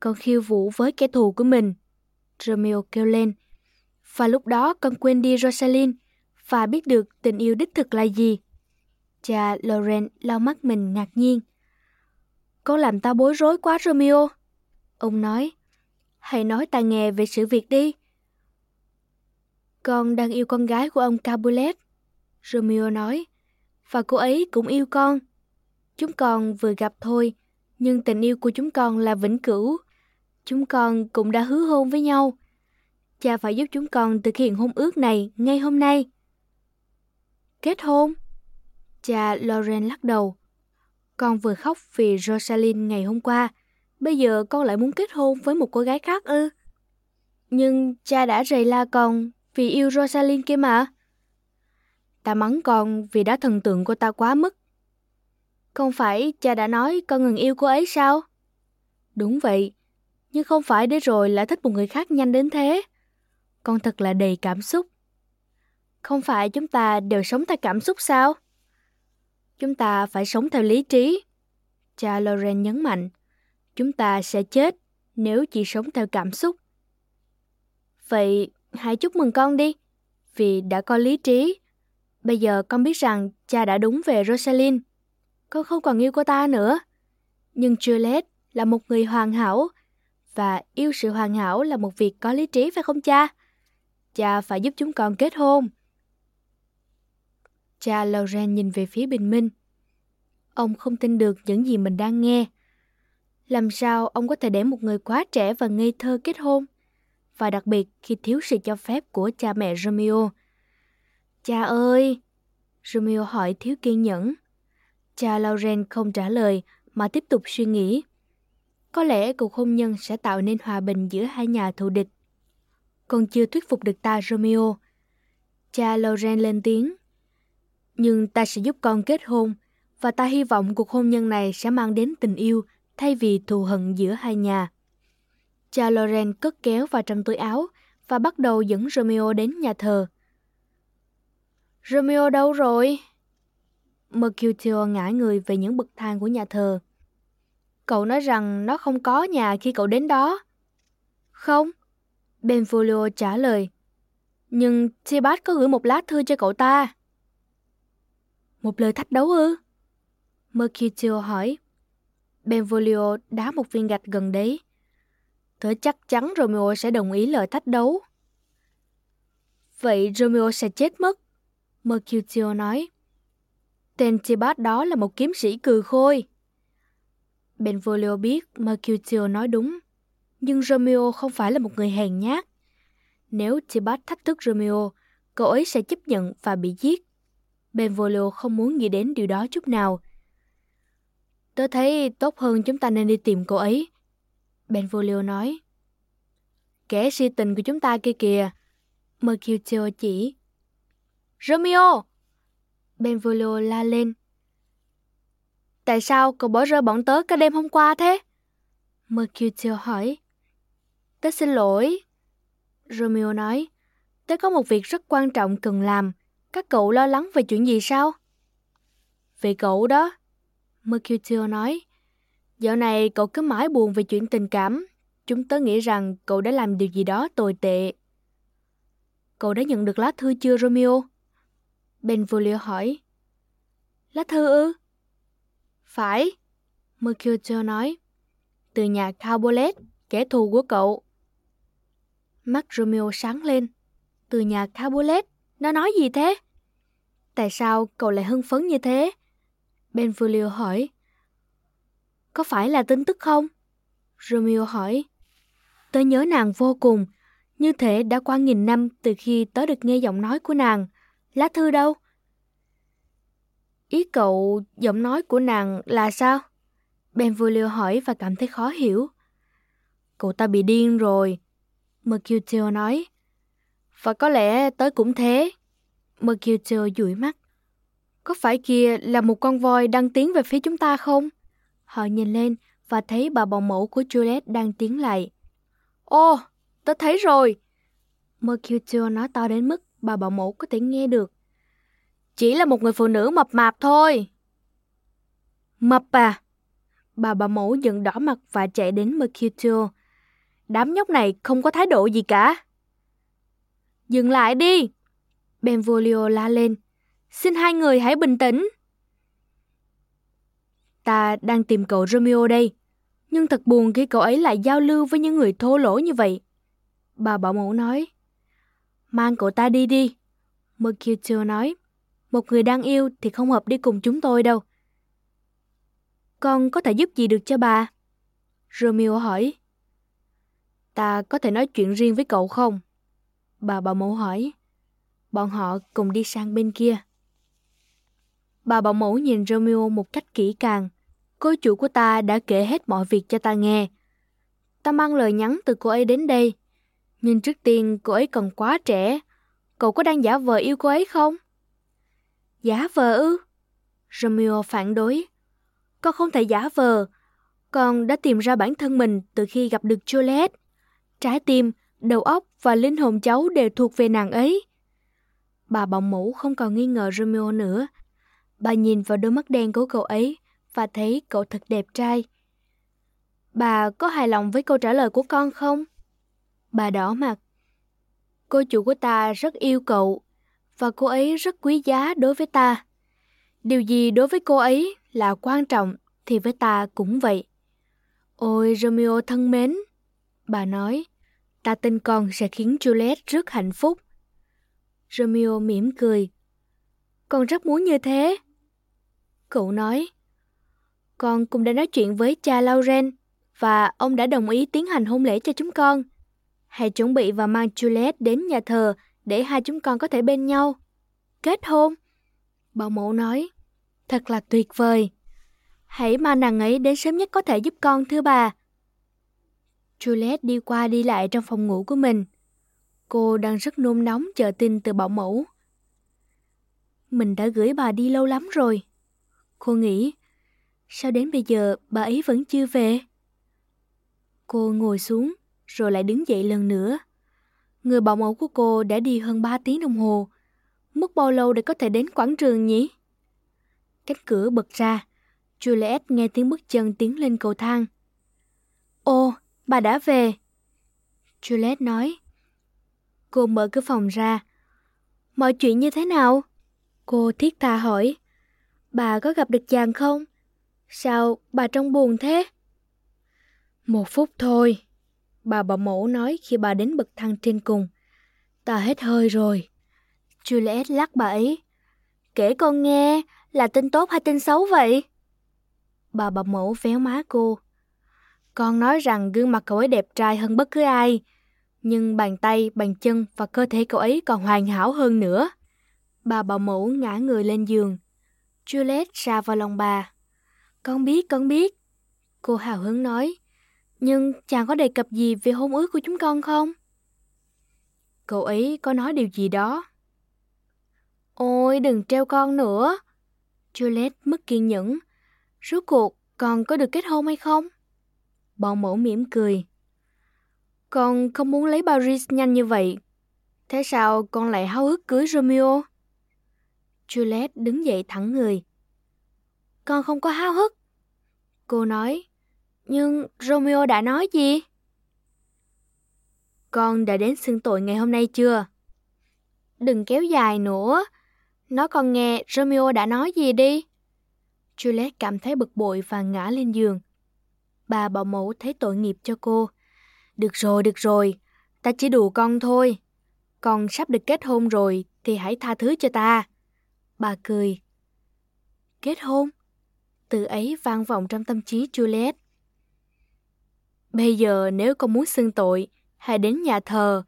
Con khiêu vũ với kẻ thù của mình. Romeo kêu lên. Và lúc đó con quên đi Rosalind và biết được tình yêu đích thực là gì. Cha Lauren lau mắt mình ngạc nhiên. Con làm tao bối rối quá Romeo. Ông nói, hãy nói ta nghe về sự việc đi. Con đang yêu con gái của ông Capulet. Romeo nói, và cô ấy cũng yêu con. Chúng con vừa gặp thôi, Nhưng tình yêu của chúng con là vĩnh cửu. Chúng con cũng đã hứa hôn với nhau. Cha phải giúp chúng con thực hiện hôn ước này ngay hôm nay. Kết hôn? Cha Lauren lắc đầu. Con vừa khóc vì Rosalind ngày hôm qua. Bây giờ con lại muốn kết hôn với một cô gái khác ư? Nhưng cha đã rầy la con vì yêu Rosalind kia mà. Ta mắng con vì đã thần tượng cô ta quá mức. Không phải cha đã nói con ngừng yêu cô ấy sao? Đúng vậy, nhưng không phải để rồi lại thích một người khác nhanh đến thế. Con thật là đầy cảm xúc. Không phải chúng ta đều sống theo cảm xúc sao? Chúng ta phải sống theo lý trí. Cha Loren nhấn mạnh, chúng ta sẽ chết nếu chỉ sống theo cảm xúc. Vậy hãy chúc mừng con đi, vì đã có lý trí. Bây giờ con biết rằng cha đã đúng về Rosalind. Con không còn yêu cô ta nữa. Nhưng Juliet là một người hoàn hảo, và yêu sự hoàn hảo là một việc có lý trí phải không cha? Cha phải giúp chúng con kết hôn. Cha Lauren nhìn về phía bình minh. Ông không tin được những gì mình đang nghe. Làm sao ông có thể để một người quá trẻ và ngây thơ kết hôn? Và đặc biệt khi thiếu sự cho phép của cha mẹ Romeo. Cha ơi! Romeo hỏi thiếu kiên nhẫn. Cha Lauren không trả lời mà tiếp tục suy nghĩ. Có lẽ cuộc hôn nhân sẽ tạo nên hòa bình giữa hai nhà thù địch. Còn chưa thuyết phục được ta, Romeo. Cha Lauren lên tiếng. Nhưng ta sẽ giúp con kết hôn và ta hy vọng cuộc hôn nhân này sẽ mang đến tình yêu thay vì thù hận giữa hai nhà. Cha Loren cất kéo vào trong túi áo và bắt đầu dẫn Romeo đến nhà thờ. Romeo đâu rồi? Mercutio ngã người về những bậc thang của nhà thờ. Cậu nói rằng nó không có nhà khi cậu đến đó. Không, Benvolio trả lời. Nhưng Tibat có gửi một lá thư cho cậu ta. Một lời thách đấu ư? Mercutio hỏi. Benvolio đá một viên gạch gần đấy. Tớ chắc chắn Romeo sẽ đồng ý lời thách đấu. Vậy Romeo sẽ chết mất. Mercutio nói. Tên Tibat đó là một kiếm sĩ cừ khôi. Benvolio biết Mercutio nói đúng, nhưng Romeo không phải là một người hèn nhát. Nếu Tibat thách thức Romeo, cậu ấy sẽ chấp nhận và bị giết. Benvolio không muốn nghĩ đến điều đó chút nào. Tớ thấy tốt hơn chúng ta nên đi tìm cô ấy. Benvolio nói. Kẻ si tình của chúng ta kia kìa. Mercutio chỉ. Romeo! Benvolio la lên. Tại sao cậu bỏ rơi bọn tớ cả đêm hôm qua thế? Mercutio hỏi. Tớ xin lỗi. Romeo nói. Tớ có một việc rất quan trọng cần làm. Các cậu lo lắng về chuyện gì sao? Về cậu đó. Mercutio nói. Dạo này cậu cứ mãi buồn về chuyện tình cảm. Chúng tớ nghĩ rằng cậu đã làm điều gì đó tồi tệ. Cậu đã nhận được lá thư chưa Romeo? Benvolio hỏi. Lá thư ư? Phải. Mercutio nói. Từ nhà Carbolet, kẻ thù của cậu. Mắt Romeo sáng lên. Từ nhà Carbolet, nó nói gì thế? Tại sao cậu lại hưng phấn như thế? Benvolio hỏi. Có phải là tin tức không? Romeo hỏi. Tớ nhớ nàng vô cùng, như thể đã qua nghìn năm từ khi tớ được nghe giọng nói của nàng. Lá thư đâu? Ý cậu, giọng nói của nàng là sao? Benvolio hỏi và cảm thấy khó hiểu. Cậu ta bị điên rồi. Mercutio nói. Và có lẽ tớ cũng thế. Mercutio dụi mắt. Có phải kia là một con voi đang tiến về phía chúng ta không? Họ nhìn lên và thấy bà bầu mẫu của Juliet đang tiến lại. Ô, tớ thấy rồi. Mercutio nói to đến mức bà bầu mẫu có thể nghe được. Chỉ là một người phụ nữ mập mạp thôi. Mập à? Bà bà mẫu giận đỏ mặt và chạy đến Mercutio. Đám nhóc này không có thái độ gì cả. Dừng lại đi! Benvolio la lên. Xin hai người hãy bình tĩnh. Ta đang tìm cậu Romeo đây. Nhưng thật buồn khi cậu ấy lại giao lưu với những người thô lỗ như vậy. Bà bảo mẫu nói. Mang cậu ta đi đi. Mercutio nói. Một người đang yêu thì không hợp đi cùng chúng tôi đâu. Con có thể giúp gì được cho bà? Romeo hỏi. Ta có thể nói chuyện riêng với cậu không? Bà bảo mẫu hỏi. Bọn họ cùng đi sang bên kia. Bà bảo mẫu nhìn Romeo một cách kỹ càng. Cô chủ của ta đã kể hết mọi việc cho ta nghe. Ta mang lời nhắn từ cô ấy đến đây. Nhưng trước tiên cô ấy còn quá trẻ. Cậu có đang giả vờ yêu cô ấy không? Giả vờ ư? Romeo phản đối. Con không thể giả vờ. Con đã tìm ra bản thân mình từ khi gặp được Juliet. Trái tim, đầu óc và linh hồn cháu đều thuộc về nàng ấy. Bà bọng mũ không còn nghi ngờ Romeo nữa. Bà nhìn vào đôi mắt đen của cậu ấy và thấy cậu thật đẹp trai. Bà có hài lòng với câu trả lời của con không? Bà đỏ mặt. Cô chủ của ta rất yêu cậu và cô ấy rất quý giá đối với ta. Điều gì đối với cô ấy là quan trọng thì với ta cũng vậy. Ôi Romeo thân mến, bà nói, ta tin con sẽ khiến Juliet rất hạnh phúc. Romeo mỉm cười. Con rất muốn như thế. Cậu nói, con cũng đã nói chuyện với cha Lauren và ông đã đồng ý tiến hành hôn lễ cho chúng con. Hãy chuẩn bị và mang Juliet đến nhà thờ để hai chúng con có thể bên nhau. Kết hôn? Bảo mẫu nói, thật là tuyệt vời. Hãy mang nàng ấy đến sớm nhất có thể giúp con thưa bà. Juliet đi qua đi lại trong phòng ngủ của mình. Cô đang rất nôn nóng chờ tin từ bảo mẫu. Mình đã gửi bà đi lâu lắm rồi. Cô nghĩ, sao đến bây giờ bà ấy vẫn chưa về? Cô ngồi xuống, rồi lại đứng dậy lần nữa. Người bảo mẫu của cô đã đi hơn 3 tiếng đồng hồ. Mất bao lâu để có thể đến quảng trường nhỉ? Cánh cửa bật ra. Juliet nghe tiếng bước chân tiến lên cầu thang. Ô, bà đã về. Juliet nói. Cô mở cửa phòng ra. Mọi chuyện như thế nào? Cô thiết tha hỏi. Bà có gặp được chàng không? Sao bà trông buồn thế? Một phút thôi. Bà bảo mẫu nói khi bà đến bậc thang trên cùng. Ta hết hơi rồi. Juliet lắc bà ấy. Kể con nghe, là tin tốt hay tin xấu vậy? Bà bảo mẫu véo má cô. Con nói rằng gương mặt cậu ấy đẹp trai hơn bất cứ ai. Nhưng bàn tay, bàn chân và cơ thể cậu ấy còn hoàn hảo hơn nữa. Bà bảo mẫu ngã người lên giường. Juliet ra vào lòng bà. Con biết, con biết. Cô hào hứng nói. Nhưng chàng có đề cập gì về hôn ước của chúng con không? Cậu ấy có nói điều gì đó. Ôi đừng treo con nữa. Juliet mất kiên nhẫn. Rốt cuộc con có được kết hôn hay không? Bọn mẫu mỉm cười. Con không muốn lấy Paris nhanh như vậy. Thế sao con lại háo hức cưới Romeo? Juliet đứng dậy thẳng người. Con không có háo hức. Cô nói, nhưng Romeo đã nói gì? Con đã đến xưng tội ngày hôm nay chưa? Đừng kéo dài nữa. Nói con nghe Romeo đã nói gì đi. Juliet cảm thấy bực bội và ngã lên giường. Bà bảo mẫu thấy tội nghiệp cho cô. Được rồi, được rồi. Ta chỉ đùa con thôi. Con sắp được kết hôn rồi thì hãy tha thứ cho ta. Bà cười. Kết hôn? Từ ấy vang vọng trong tâm trí Juliet. Bây giờ nếu con muốn xưng tội, hãy đến nhà thờ.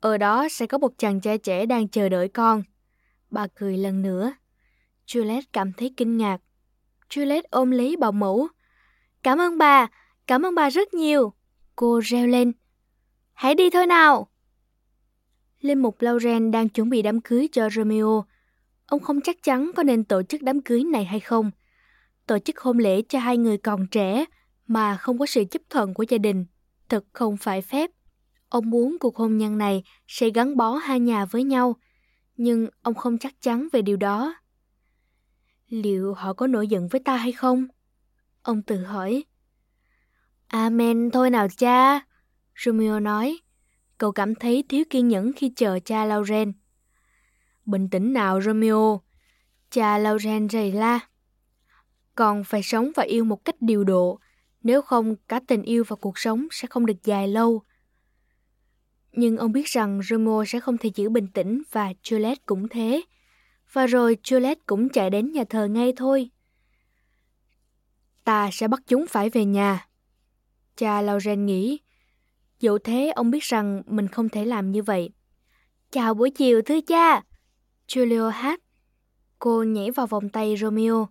Ở đó sẽ có một chàng trai trẻ đang chờ đợi con. Bà cười lần nữa. Juliet cảm thấy kinh ngạc. Juliet ôm lấy bảo mẫu. Cảm ơn bà, cảm ơn bà rất nhiều. Cô reo lên. Hãy đi thôi nào. Linh mục Lauren đang chuẩn bị đám cưới cho Romeo. Ông không chắc chắn có nên tổ chức đám cưới này hay không. Tổ chức hôn lễ cho hai người còn trẻ mà không có sự chấp thuận của gia đình, thật không phải phép. Ông muốn cuộc hôn nhân này sẽ gắn bó hai nhà với nhau, nhưng ông không chắc chắn về điều đó. Liệu họ có nổi giận với ta hay không? Ông tự hỏi. Amen thôi nào cha, Romeo nói. Cậu cảm thấy thiếu kiên nhẫn khi chờ cha Lauren. Bình tĩnh nào Romeo, cha Lauren rầy la. Còn phải sống và yêu một cách điều độ, nếu không cả tình yêu và cuộc sống sẽ không được dài lâu. Nhưng ông biết rằng Romeo sẽ không thể giữ bình tĩnh và Juliet cũng thế. Và rồi Juliet cũng chạy đến nhà thờ ngay thôi ta sẽ bắt chúng phải về nhà. Cha Lauren nghĩ, dẫu thế ông biết rằng mình không thể làm như vậy. Chào buổi chiều thưa cha. Julio hát. Cô nhảy vào vòng tay Romeo.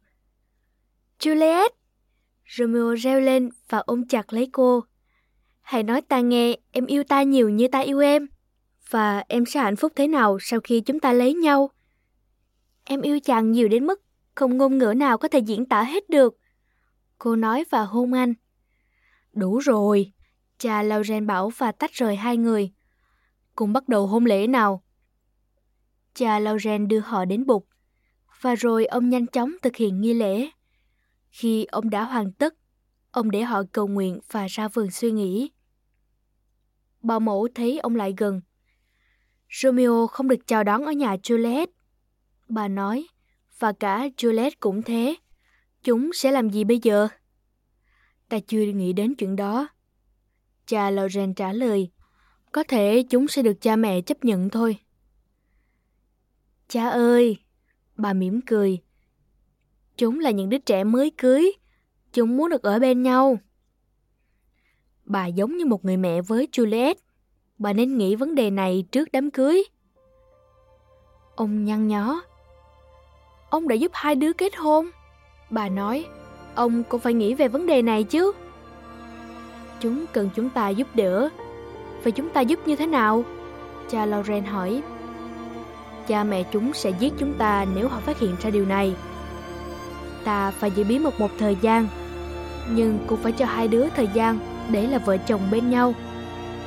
Juliet! Romeo reo lên và ôm chặt lấy cô. Hãy nói ta nghe em yêu ta nhiều như ta yêu em. Và em sẽ hạnh phúc thế nào sau khi chúng ta lấy nhau? Em yêu chàng nhiều đến mức không ngôn ngữ nào có thể diễn tả hết được. Cô nói và hôn anh. Đủ rồi, cha Lauren bảo và tách rời hai người. Cùng bắt đầu hôn lễ nào. Cha Lauren đưa họ đến bục, và rồi ông nhanh chóng thực hiện nghi lễ. Khi ông đã hoàn tất, ông để họ cầu nguyện và ra vườn suy nghĩ. bà mẫu thấy ông lại gần. Romeo không được chào đón ở nhà Juliet. Bà nói, và cả Juliet cũng thế. Chúng sẽ làm gì bây giờ? Ta chưa nghĩ đến chuyện đó. Cha Lauren trả lời, có thể chúng sẽ được cha mẹ chấp nhận thôi. Cha ơi! Bà mỉm cười. Chúng là những đứa trẻ mới cưới. Chúng muốn được ở bên nhau. Bà giống như một người mẹ với Juliet. Bà nên nghĩ vấn đề này trước đám cưới. Ông nhăn nhó. Ông đã giúp hai đứa kết hôn. Bà nói, ông cũng phải nghĩ về vấn đề này chứ. Chúng cần chúng ta giúp đỡ. Và chúng ta giúp như thế nào? Cha Lauren hỏi. Cha mẹ chúng sẽ giết chúng ta nếu họ phát hiện ra điều này. Ta phải giữ bí mật một thời gian, nhưng cũng phải cho hai đứa thời gian để là vợ chồng bên nhau.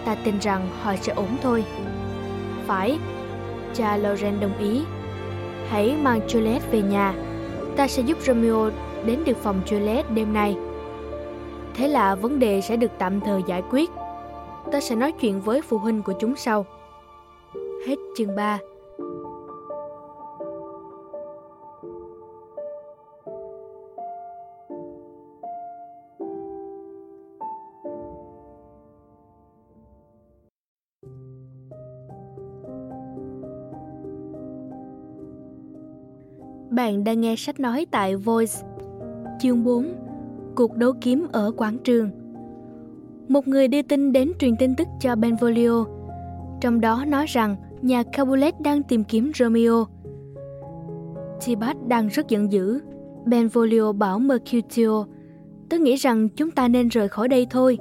Ta tin rằng họ sẽ ổn thôi. Phải, cha Lauren đồng ý. Hãy mang Juliet về nhà. Ta sẽ giúp Romeo đến được phòng Juliet đêm nay. Thế là vấn đề sẽ được tạm thời giải quyết. Ta sẽ nói chuyện với phụ huynh của chúng sau. Hết chương 3 Bạn đang nghe sách nói tại Voice. Chương 4 Cuộc đấu kiếm ở quảng trường Một người đưa tin đến truyền tin tức cho Benvolio, trong đó nói rằng nhà Capulet đang tìm kiếm Romeo. Tibat đang rất giận dữ. Benvolio bảo Mercutio, tôi nghĩ rằng chúng ta nên rời khỏi đây thôi.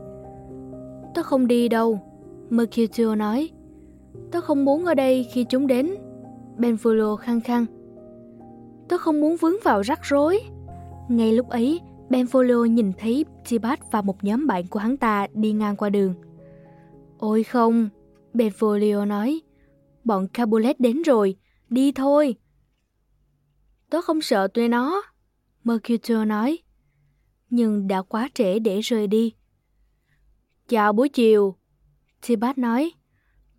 Tôi không đi đâu, Mercutio nói. Tôi không muốn ở đây khi chúng đến. Benvolio khăng khăng. Tôi không muốn vướng vào rắc rối. Ngay lúc ấy, Benfolio nhìn thấy Tibat và một nhóm bạn của hắn ta đi ngang qua đường. Ôi không, Benfolio nói, bọn Cabulet đến rồi, đi thôi. Tôi không sợ tụi nó, Mercutio nói, nhưng đã quá trễ để rời đi. Chào buổi chiều, Tibat nói,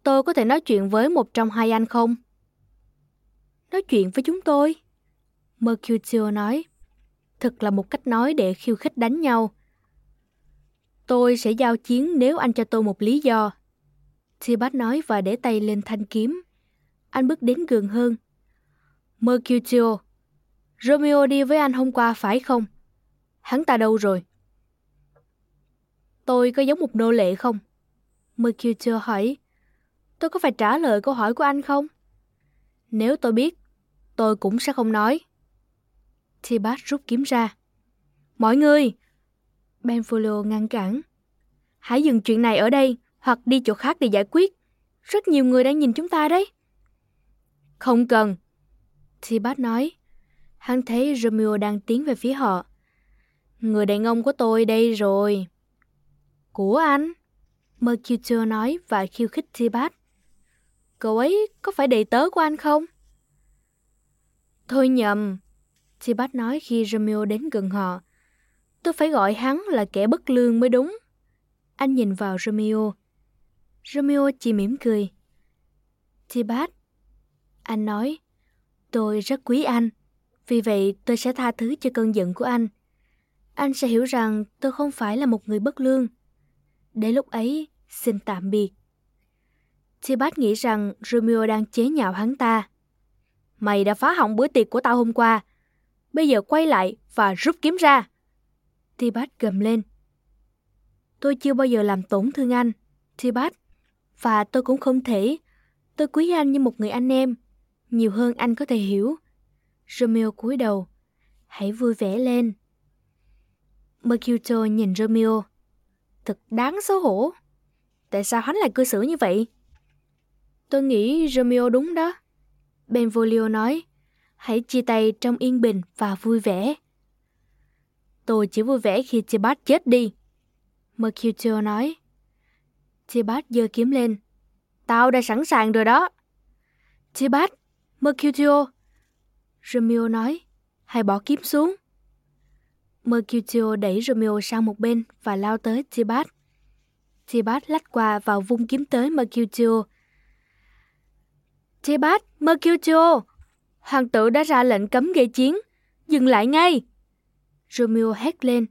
tôi có thể nói chuyện với một trong hai anh không? Nói chuyện với chúng tôi? Mercutio nói. Thật là một cách nói để khiêu khích đánh nhau. Tôi sẽ giao chiến nếu anh cho tôi một lý do. Tibat nói và để tay lên thanh kiếm. Anh bước đến gần hơn. Mercutio, Romeo đi với anh hôm qua phải không? Hắn ta đâu rồi? Tôi có giống một nô lệ không? Mercutio hỏi. Tôi có phải trả lời câu hỏi của anh không? Nếu tôi biết, tôi cũng sẽ không nói. Tibat rút kiếm ra. Mọi người! Benfolio ngăn cản. Hãy dừng chuyện này ở đây hoặc đi chỗ khác để giải quyết. Rất nhiều người đang nhìn chúng ta đấy. Không cần. Tibat nói. Hắn thấy Romeo đang tiến về phía họ. Người đàn ông của tôi đây rồi. Của anh? Mercutio nói và khiêu khích Tibat. Cậu ấy có phải đầy tớ của anh không? Thôi nhầm, Tibat nói khi Romeo đến gần họ. Tôi phải gọi hắn là kẻ bất lương mới đúng. Anh nhìn vào Romeo. Romeo chỉ mỉm cười. Tibat, anh nói, tôi rất quý anh, vì vậy tôi sẽ tha thứ cho cơn giận của anh. Anh sẽ hiểu rằng tôi không phải là một người bất lương. Để lúc ấy, xin tạm biệt. Tibat nghĩ rằng Romeo đang chế nhạo hắn ta. Mày đã phá hỏng bữa tiệc của tao hôm qua, Bây giờ quay lại và rút kiếm ra. Tibat gầm lên. Tôi chưa bao giờ làm tổn thương anh, Tibat. Và tôi cũng không thể. Tôi quý anh như một người anh em. Nhiều hơn anh có thể hiểu. Romeo cúi đầu. Hãy vui vẻ lên. Mercutio nhìn Romeo. Thật đáng xấu hổ. Tại sao hắn lại cư xử như vậy? Tôi nghĩ Romeo đúng đó. Benvolio nói. Hãy chia tay trong yên bình và vui vẻ. Tôi chỉ vui vẻ khi Tibat chết đi. Mercutio nói. Tibat giơ kiếm lên. Tao đã sẵn sàng rồi đó. Tibat, Mercutio. Romeo nói. Hãy bỏ kiếm xuống. Mercutio đẩy Romeo sang một bên và lao tới Tibat. Tibat lách qua vào vung kiếm tới Mercutio. Tibat, Mercutio! Hoàng tử đã ra lệnh cấm gây chiến. Dừng lại ngay! Romeo hét lên.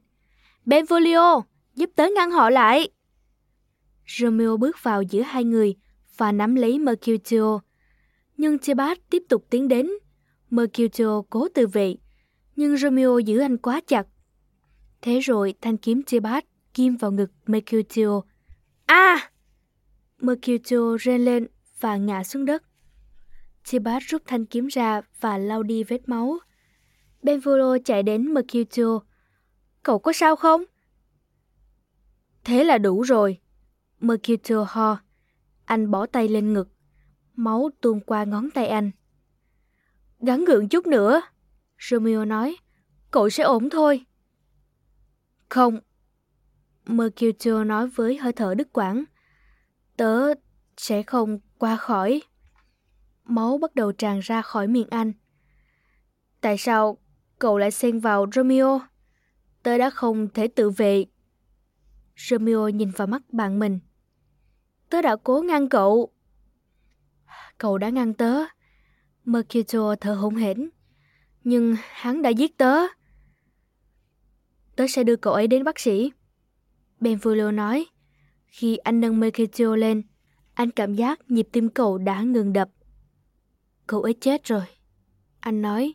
Benvolio, giúp tớ ngăn họ lại! Romeo bước vào giữa hai người và nắm lấy Mercutio. Nhưng Tibat tiếp tục tiến đến. Mercutio cố tự vệ, nhưng Romeo giữ anh quá chặt. Thế rồi thanh kiếm Tibat kim vào ngực Mercutio. A! À! Mercutio rên lên và ngã xuống đất. Tibat rút thanh kiếm ra và lau đi vết máu. Benvolo chạy đến Mercutio. Cậu có sao không? Thế là đủ rồi. Mercutio ho. Anh bỏ tay lên ngực. Máu tuôn qua ngón tay anh. Gắn gượng chút nữa. Romeo nói. Cậu sẽ ổn thôi. Không. Mercutio nói với hơi thở đứt quãng. Tớ sẽ không qua khỏi. Máu bắt đầu tràn ra khỏi miệng anh. Tại sao cậu lại xen vào Romeo? Tớ đã không thể tự vệ. Romeo nhìn vào mắt bạn mình. Tớ đã cố ngăn cậu. Cậu đã ngăn tớ. Mercutio thở hổn hển. Nhưng hắn đã giết tớ. Tớ sẽ đưa cậu ấy đến bác sĩ. Benvolio nói. Khi anh nâng Mercutio lên, anh cảm giác nhịp tim cậu đã ngừng đập. Cậu ấy chết rồi. Anh nói.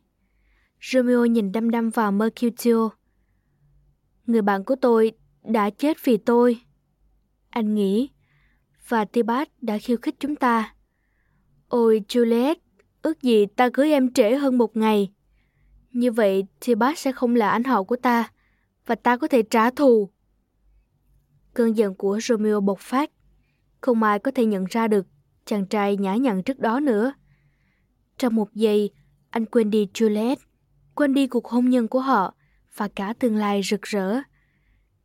Romeo nhìn đăm đăm vào Mercutio. Người bạn của tôi đã chết vì tôi. Anh nghĩ. Và Tibat đã khiêu khích chúng ta. Ôi Juliet, ước gì ta cưới em trễ hơn một ngày. Như vậy Tibat sẽ không là anh họ của ta. Và ta có thể trả thù. Cơn giận của Romeo bộc phát. Không ai có thể nhận ra được chàng trai nhã nhặn trước đó nữa. Trong một giây, anh quên đi Juliet, quên đi cuộc hôn nhân của họ và cả tương lai rực rỡ.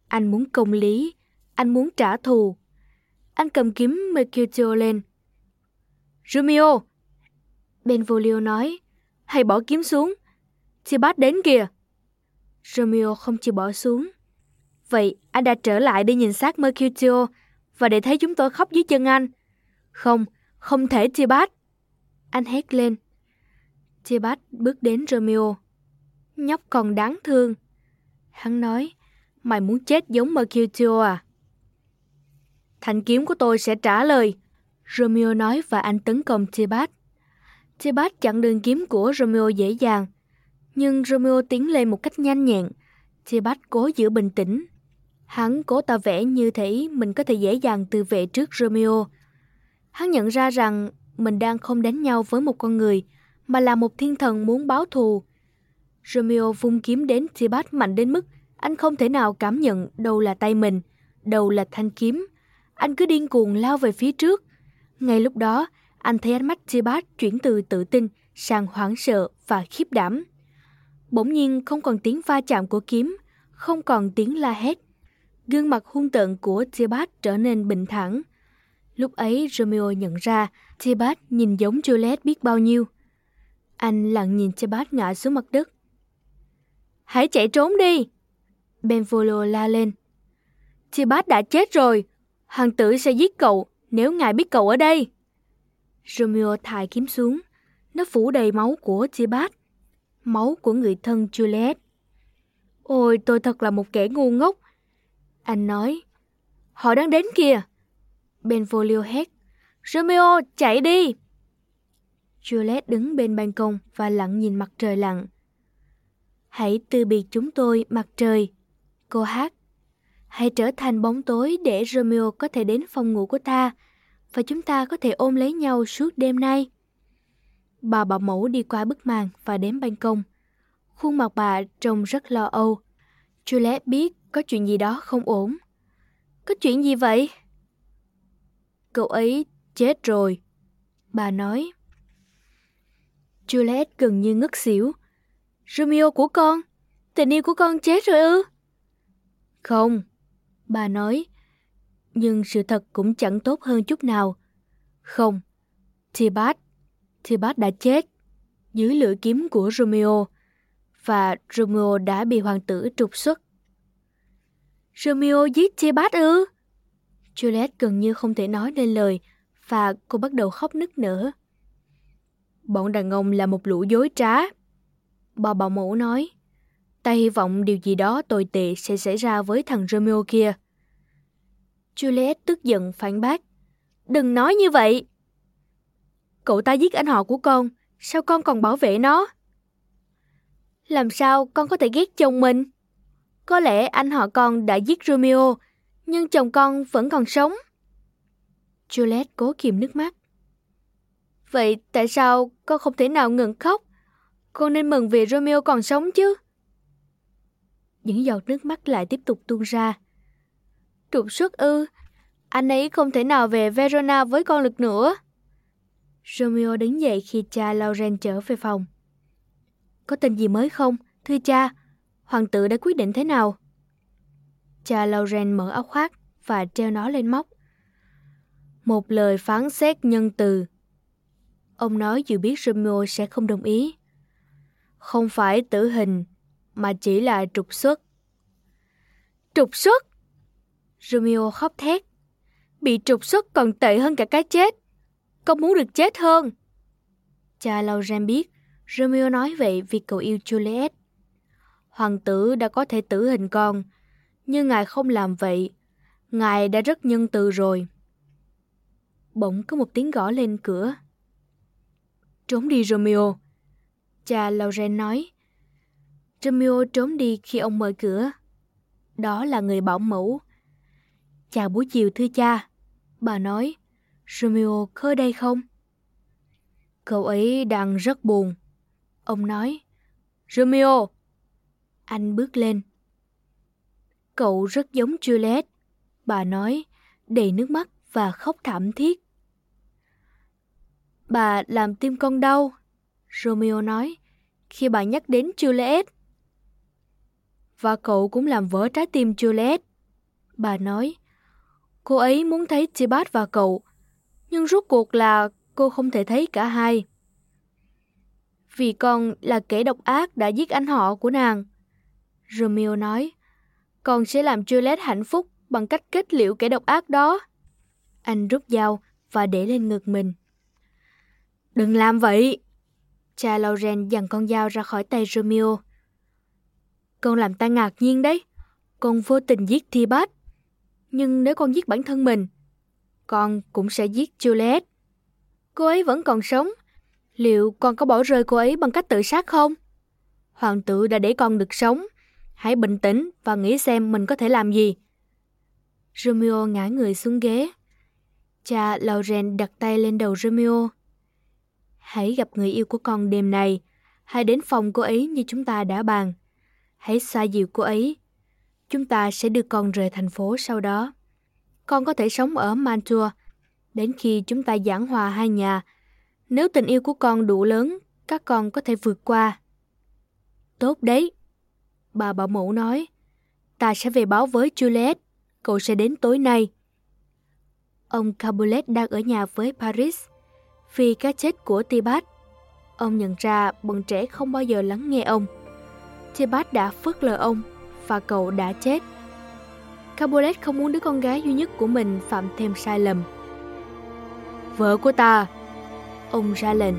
Anh muốn công lý, anh muốn trả thù. Anh cầm kiếm Mercutio lên. Romeo! Benvolio nói, hãy bỏ kiếm xuống. Tibat đến kìa. Romeo không chịu bỏ xuống. Vậy anh đã trở lại để nhìn xác Mercutio và để thấy chúng tôi khóc dưới chân anh. Không, không thể Tibat. Anh hét lên. Tibat bước đến Romeo. Nhóc còn đáng thương. Hắn nói, mày muốn chết giống Mercutio à? Thanh kiếm của tôi sẽ trả lời. Romeo nói và anh tấn công Tibat. Tibat chặn đường kiếm của Romeo dễ dàng. Nhưng Romeo tiến lên một cách nhanh nhẹn. Tibat cố giữ bình tĩnh. Hắn cố tỏ vẻ như thể mình có thể dễ dàng tự vệ trước Romeo. Hắn nhận ra rằng mình đang không đánh nhau với một con người, mà là một thiên thần muốn báo thù. Romeo vung kiếm đến Tibat mạnh đến mức anh không thể nào cảm nhận đâu là tay mình, đâu là thanh kiếm. Anh cứ điên cuồng lao về phía trước. Ngay lúc đó, anh thấy ánh mắt Tibat chuyển từ tự tin sang hoảng sợ và khiếp đảm. Bỗng nhiên không còn tiếng va chạm của kiếm, không còn tiếng la hét. Gương mặt hung tợn của Tibat trở nên bình thản. Lúc ấy Romeo nhận ra Tibat nhìn giống Juliet biết bao nhiêu. Anh lặng nhìn Tibat ngã xuống mặt đất. Hãy chạy trốn đi! Benvolo la lên. Tibat đã chết rồi. Hoàng tử sẽ giết cậu nếu ngài biết cậu ở đây. Romeo thải kiếm xuống. Nó phủ đầy máu của Tibat. Máu của người thân Juliet. Ôi, tôi thật là một kẻ ngu ngốc. Anh nói. Họ đang đến kìa. Benvolio hét. Romeo, chạy đi! Juliet đứng bên ban công và lặng nhìn mặt trời lặn. Hãy từ biệt chúng tôi, mặt trời. Cô hát. Hãy trở thành bóng tối để Romeo có thể đến phòng ngủ của ta và chúng ta có thể ôm lấy nhau suốt đêm nay. Bà bảo mẫu đi qua bức màn và đến ban công. Khuôn mặt bà trông rất lo âu. Juliet biết có chuyện gì đó không ổn. Có chuyện gì vậy? Cậu ấy chết rồi. Bà nói. Juliet gần như ngất xỉu. Romeo của con? Tình yêu của con chết rồi ư? Không, bà nói. Nhưng sự thật cũng chẳng tốt hơn chút nào. Không, Tibat, Tibat đã chết dưới lưỡi kiếm của Romeo và Romeo đã bị hoàng tử trục xuất. Romeo giết Tibat ư? Juliet gần như không thể nói nên lời và cô bắt đầu khóc nức nở. Bọn đàn ông là một lũ dối trá. Bà bảo mẫu nói, ta hy vọng điều gì đó tồi tệ sẽ xảy ra với thằng Romeo kia. Juliet tức giận phản bác. Đừng nói như vậy. Cậu ta giết anh họ của con, sao con còn bảo vệ nó? Làm sao con có thể ghét chồng mình? Có lẽ anh họ con đã giết Romeo, nhưng chồng con vẫn còn sống. Juliet cố kìm nước mắt. Vậy tại sao con không thể nào ngừng khóc? Con nên mừng vì Romeo còn sống chứ. Những giọt nước mắt lại tiếp tục tuôn ra. Trục xuất ư, anh ấy không thể nào về Verona với con lực nữa. Romeo đứng dậy khi cha Lauren trở về phòng. Có tin gì mới không, thưa cha? Hoàng tử đã quyết định thế nào? Cha Lauren mở áo khoác và treo nó lên móc. Một lời phán xét nhân từ. Ông nói dù biết Romeo sẽ không đồng ý. Không phải tử hình, mà chỉ là trục xuất. Trục xuất? Romeo khóc thét. Bị trục xuất còn tệ hơn cả cái chết. Con muốn được chết hơn. Cha Lauren biết Romeo nói vậy vì cậu yêu Juliet. Hoàng tử đã có thể tử hình con, nhưng ngài không làm vậy. Ngài đã rất nhân từ rồi. Bỗng có một tiếng gõ lên cửa. Trốn đi Romeo. Cha Lauren nói. Romeo trốn đi khi ông mở cửa. Đó là người bảo mẫu. Chào buổi chiều thưa cha. Bà nói. Romeo có ở đây không? Cậu ấy đang rất buồn. Ông nói. Romeo! Anh bước lên. Cậu rất giống Juliet. Bà nói, đầy nước mắt và khóc thảm thiết. Bà làm tim con đau, Romeo nói, khi bà nhắc đến Juliet. Và cậu cũng làm vỡ trái tim Juliet. Bà nói, cô ấy muốn thấy Tibat và cậu, nhưng rốt cuộc là cô không thể thấy cả hai. Vì con là kẻ độc ác đã giết anh họ của nàng. Romeo nói, con sẽ làm Juliet hạnh phúc bằng cách kết liễu kẻ độc ác đó. Anh rút dao và để lên ngực mình. Đừng làm vậy! Cha Lauren giằng con dao ra khỏi tay Romeo. Con làm ta ngạc nhiên đấy. Con vô tình giết Thibat. Nhưng nếu con giết bản thân mình, con cũng sẽ giết Juliet. Cô ấy vẫn còn sống. Liệu con có bỏ rơi cô ấy bằng cách tự sát không? Hoàng tử đã để con được sống. Hãy bình tĩnh và nghĩ xem mình có thể làm gì. Romeo ngã người xuống ghế. Cha Lauren đặt tay lên đầu Romeo. Hãy gặp người yêu của con đêm nay Hãy đến phòng cô ấy như chúng ta đã bàn. Hãy xoa dịu cô ấy. Chúng ta sẽ đưa con rời thành phố sau đó. Con có thể sống ở Mantua đến khi chúng ta giảng hòa hai nhà. Nếu tình yêu của con đủ lớn, các con có thể vượt qua. Tốt đấy, bà bảo mẫu nói. Ta sẽ về báo với Juliet, cậu sẽ đến tối nay. Ông Capulet đang ở nhà với Paris vì cái chết của Tibat. Ông nhận ra bọn trẻ không bao giờ lắng nghe ông. Tibat đã phớt lờ ông và cậu đã chết. Capulet không muốn đứa con gái duy nhất của mình phạm thêm sai lầm. Vợ của ta, ông ra lệnh.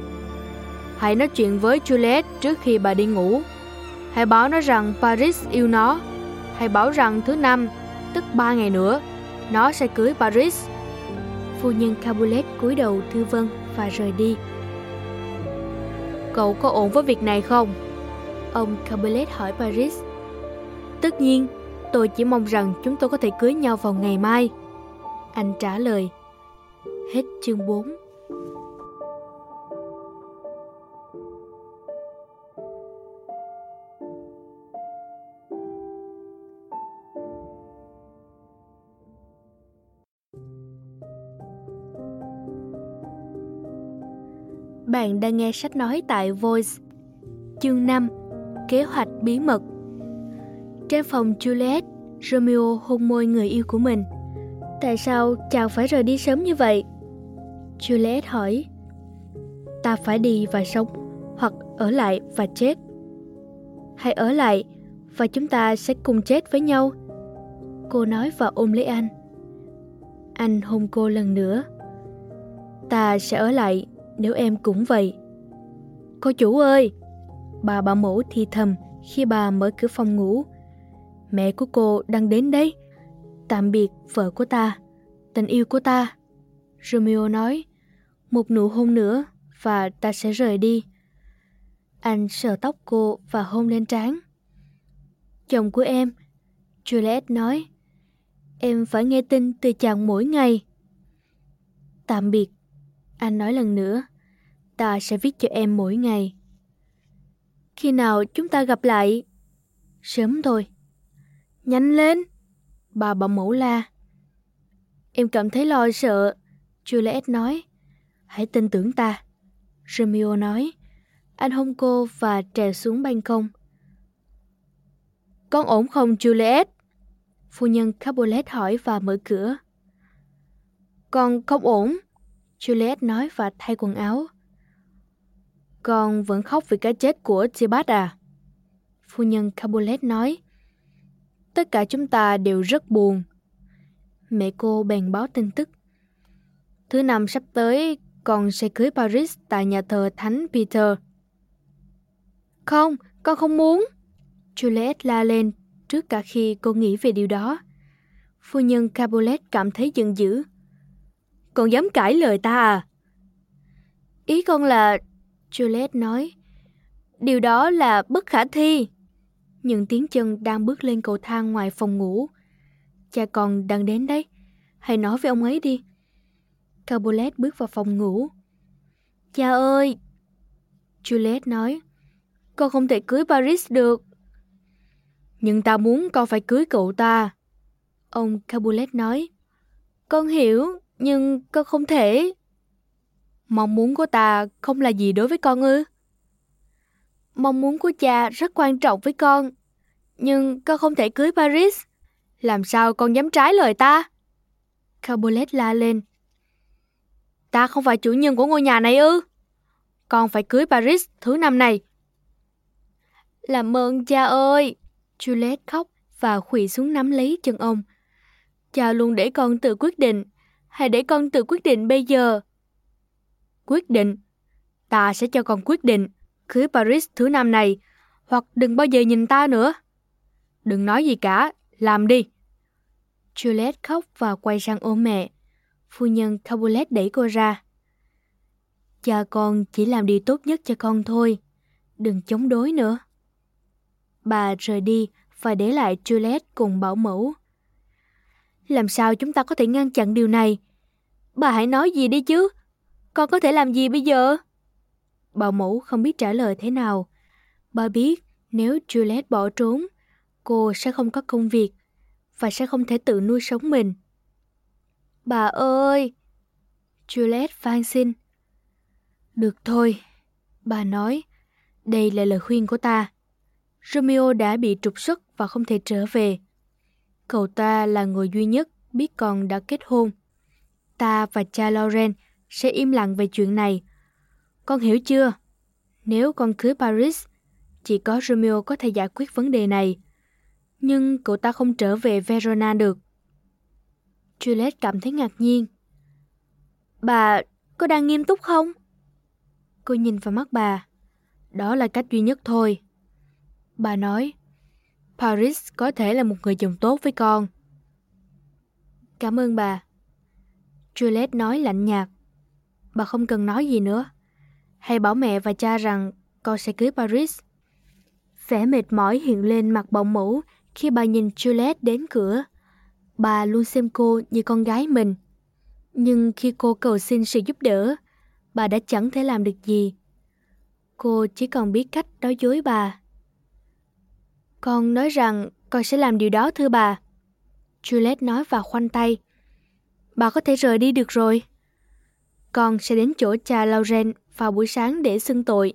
Hãy nói chuyện với Juliet trước khi bà đi ngủ. Hãy báo nó rằng Paris yêu nó. Hãy bảo rằng thứ năm, tức ba ngày nữa, nó sẽ cưới Paris. Phu nhân Capulet cúi đầu thư vân và rời đi. Cậu có ổn với việc này không? Ông Capulet hỏi Paris. Tất nhiên, Tôi chỉ mong rằng chúng tôi có thể cưới nhau vào ngày mai. Anh trả lời. Hết chương 4 Bạn đang nghe sách nói tại Voice. Chương 5 Kế hoạch bí mật Trên phòng Juliet, Romeo hôn môi người yêu của mình. Tại sao chàng phải rời đi sớm như vậy? Juliet hỏi. Ta phải đi và sống, hoặc ở lại và chết. Hãy ở lại, và chúng ta sẽ cùng chết với nhau. Cô nói và ôm lấy anh. Anh hôn cô lần nữa. Ta sẽ ở lại nếu em cũng vậy. Cô chủ ơi! Bà bảo mẫu thì thầm khi bà mở cửa phòng ngủ. Mẹ của cô đang đến đấy. Tạm biệt vợ của ta, tình yêu của ta. Romeo nói, một nụ hôn nữa và ta sẽ rời đi. Anh sờ tóc cô và hôn lên trán. Chồng của em, Juliet nói, em phải nghe tin từ chàng mỗi ngày. Tạm biệt, anh nói lần nữa, ta sẽ viết cho em mỗi ngày. Khi nào chúng ta gặp lại? Sớm thôi. Nhanh lên! Bà bảo mẫu la. Em cảm thấy lo sợ, Juliet nói. Hãy tin tưởng ta. Romeo nói. Anh hôn cô và trèo xuống ban công. Con ổn không Juliet? Phu nhân Capulet hỏi và mở cửa. Con không ổn, Juliet nói và thay quần áo. Con vẫn khóc vì cái chết của Tibat à? Phu nhân Capulet nói. Tất cả chúng ta đều rất buồn. Mẹ cô bèn báo tin tức. Thứ năm sắp tới, con sẽ cưới Paris tại nhà thờ Thánh Peter. Không, con không muốn. Juliet la lên trước cả khi cô nghĩ về điều đó. Phu nhân Capulet cảm thấy giận dữ. Con dám cãi lời ta à? Ý con là... Juliet nói. Điều đó là bất khả thi. Những tiếng chân đang bước lên cầu thang ngoài phòng ngủ. Cha con đang đến đấy. Hãy nói với ông ấy đi. Capulet bước vào phòng ngủ. Cha ơi! Juliet nói. Con không thể cưới Paris được. Nhưng ta muốn con phải cưới cậu ta. Ông Capulet nói. Con hiểu, nhưng con không thể. Mong muốn của ta không là gì đối với con ư? Mong muốn của cha rất quan trọng với con. Nhưng con không thể cưới Paris. Làm sao con dám trái lời ta? Cabolet la lên. Ta không phải chủ nhân của ngôi nhà này ư? Con phải cưới Paris thứ năm này. Làm ơn cha ơi! Juliet khóc và khủy xuống nắm lấy chân ông. Cha luôn để con tự quyết định. Hãy để con tự quyết định bây giờ. Quyết định? Ta sẽ cho con quyết định cưới Paris thứ năm này hoặc đừng bao giờ nhìn ta nữa. Đừng nói gì cả, làm đi. Juliet khóc và quay sang ôm mẹ. Phu nhân Capulet đẩy cô ra. Cha con chỉ làm điều tốt nhất cho con thôi. Đừng chống đối nữa. Bà rời đi và để lại Juliet cùng bảo mẫu. Làm sao chúng ta có thể ngăn chặn điều này? Bà hãy nói gì đi chứ? Con có thể làm gì bây giờ? Bảo mẫu không biết trả lời thế nào. Bà biết nếu Juliet bỏ trốn, cô sẽ không có công việc và sẽ không thể tự nuôi sống mình. Bà ơi! Juliet van xin. Được thôi, bà nói. Đây là lời khuyên của ta. Romeo đã bị trục xuất và không thể trở về. Cậu ta là người duy nhất biết con đã kết hôn. Ta và cha Lauren sẽ im lặng về chuyện này. Con hiểu chưa? Nếu con cưới Paris, chỉ có Romeo có thể giải quyết vấn đề này. Nhưng cậu ta không trở về Verona được. Juliet cảm thấy ngạc nhiên. Bà, có đang nghiêm túc không? Cô nhìn vào mắt bà. Đó là cách duy nhất thôi. Bà nói, Paris có thể là một người chồng tốt với con. Cảm ơn bà. Juliet nói lạnh nhạt. Bà không cần nói gì nữa. Hãy bảo mẹ và cha rằng con sẽ cưới Paris. Vẻ mệt mỏi hiện lên mặt bọng mũ Khi bà nhìn Juliet đến cửa, bà luôn xem cô như con gái mình. Nhưng khi cô cầu xin sự giúp đỡ, bà đã chẳng thể làm được gì. Cô chỉ còn biết cách nói dối bà. Con nói rằng con sẽ làm điều đó thưa bà. Juliet nói và khoanh tay. Bà có thể rời đi được rồi. Con sẽ đến chỗ cha Lauren vào buổi sáng để xưng tội.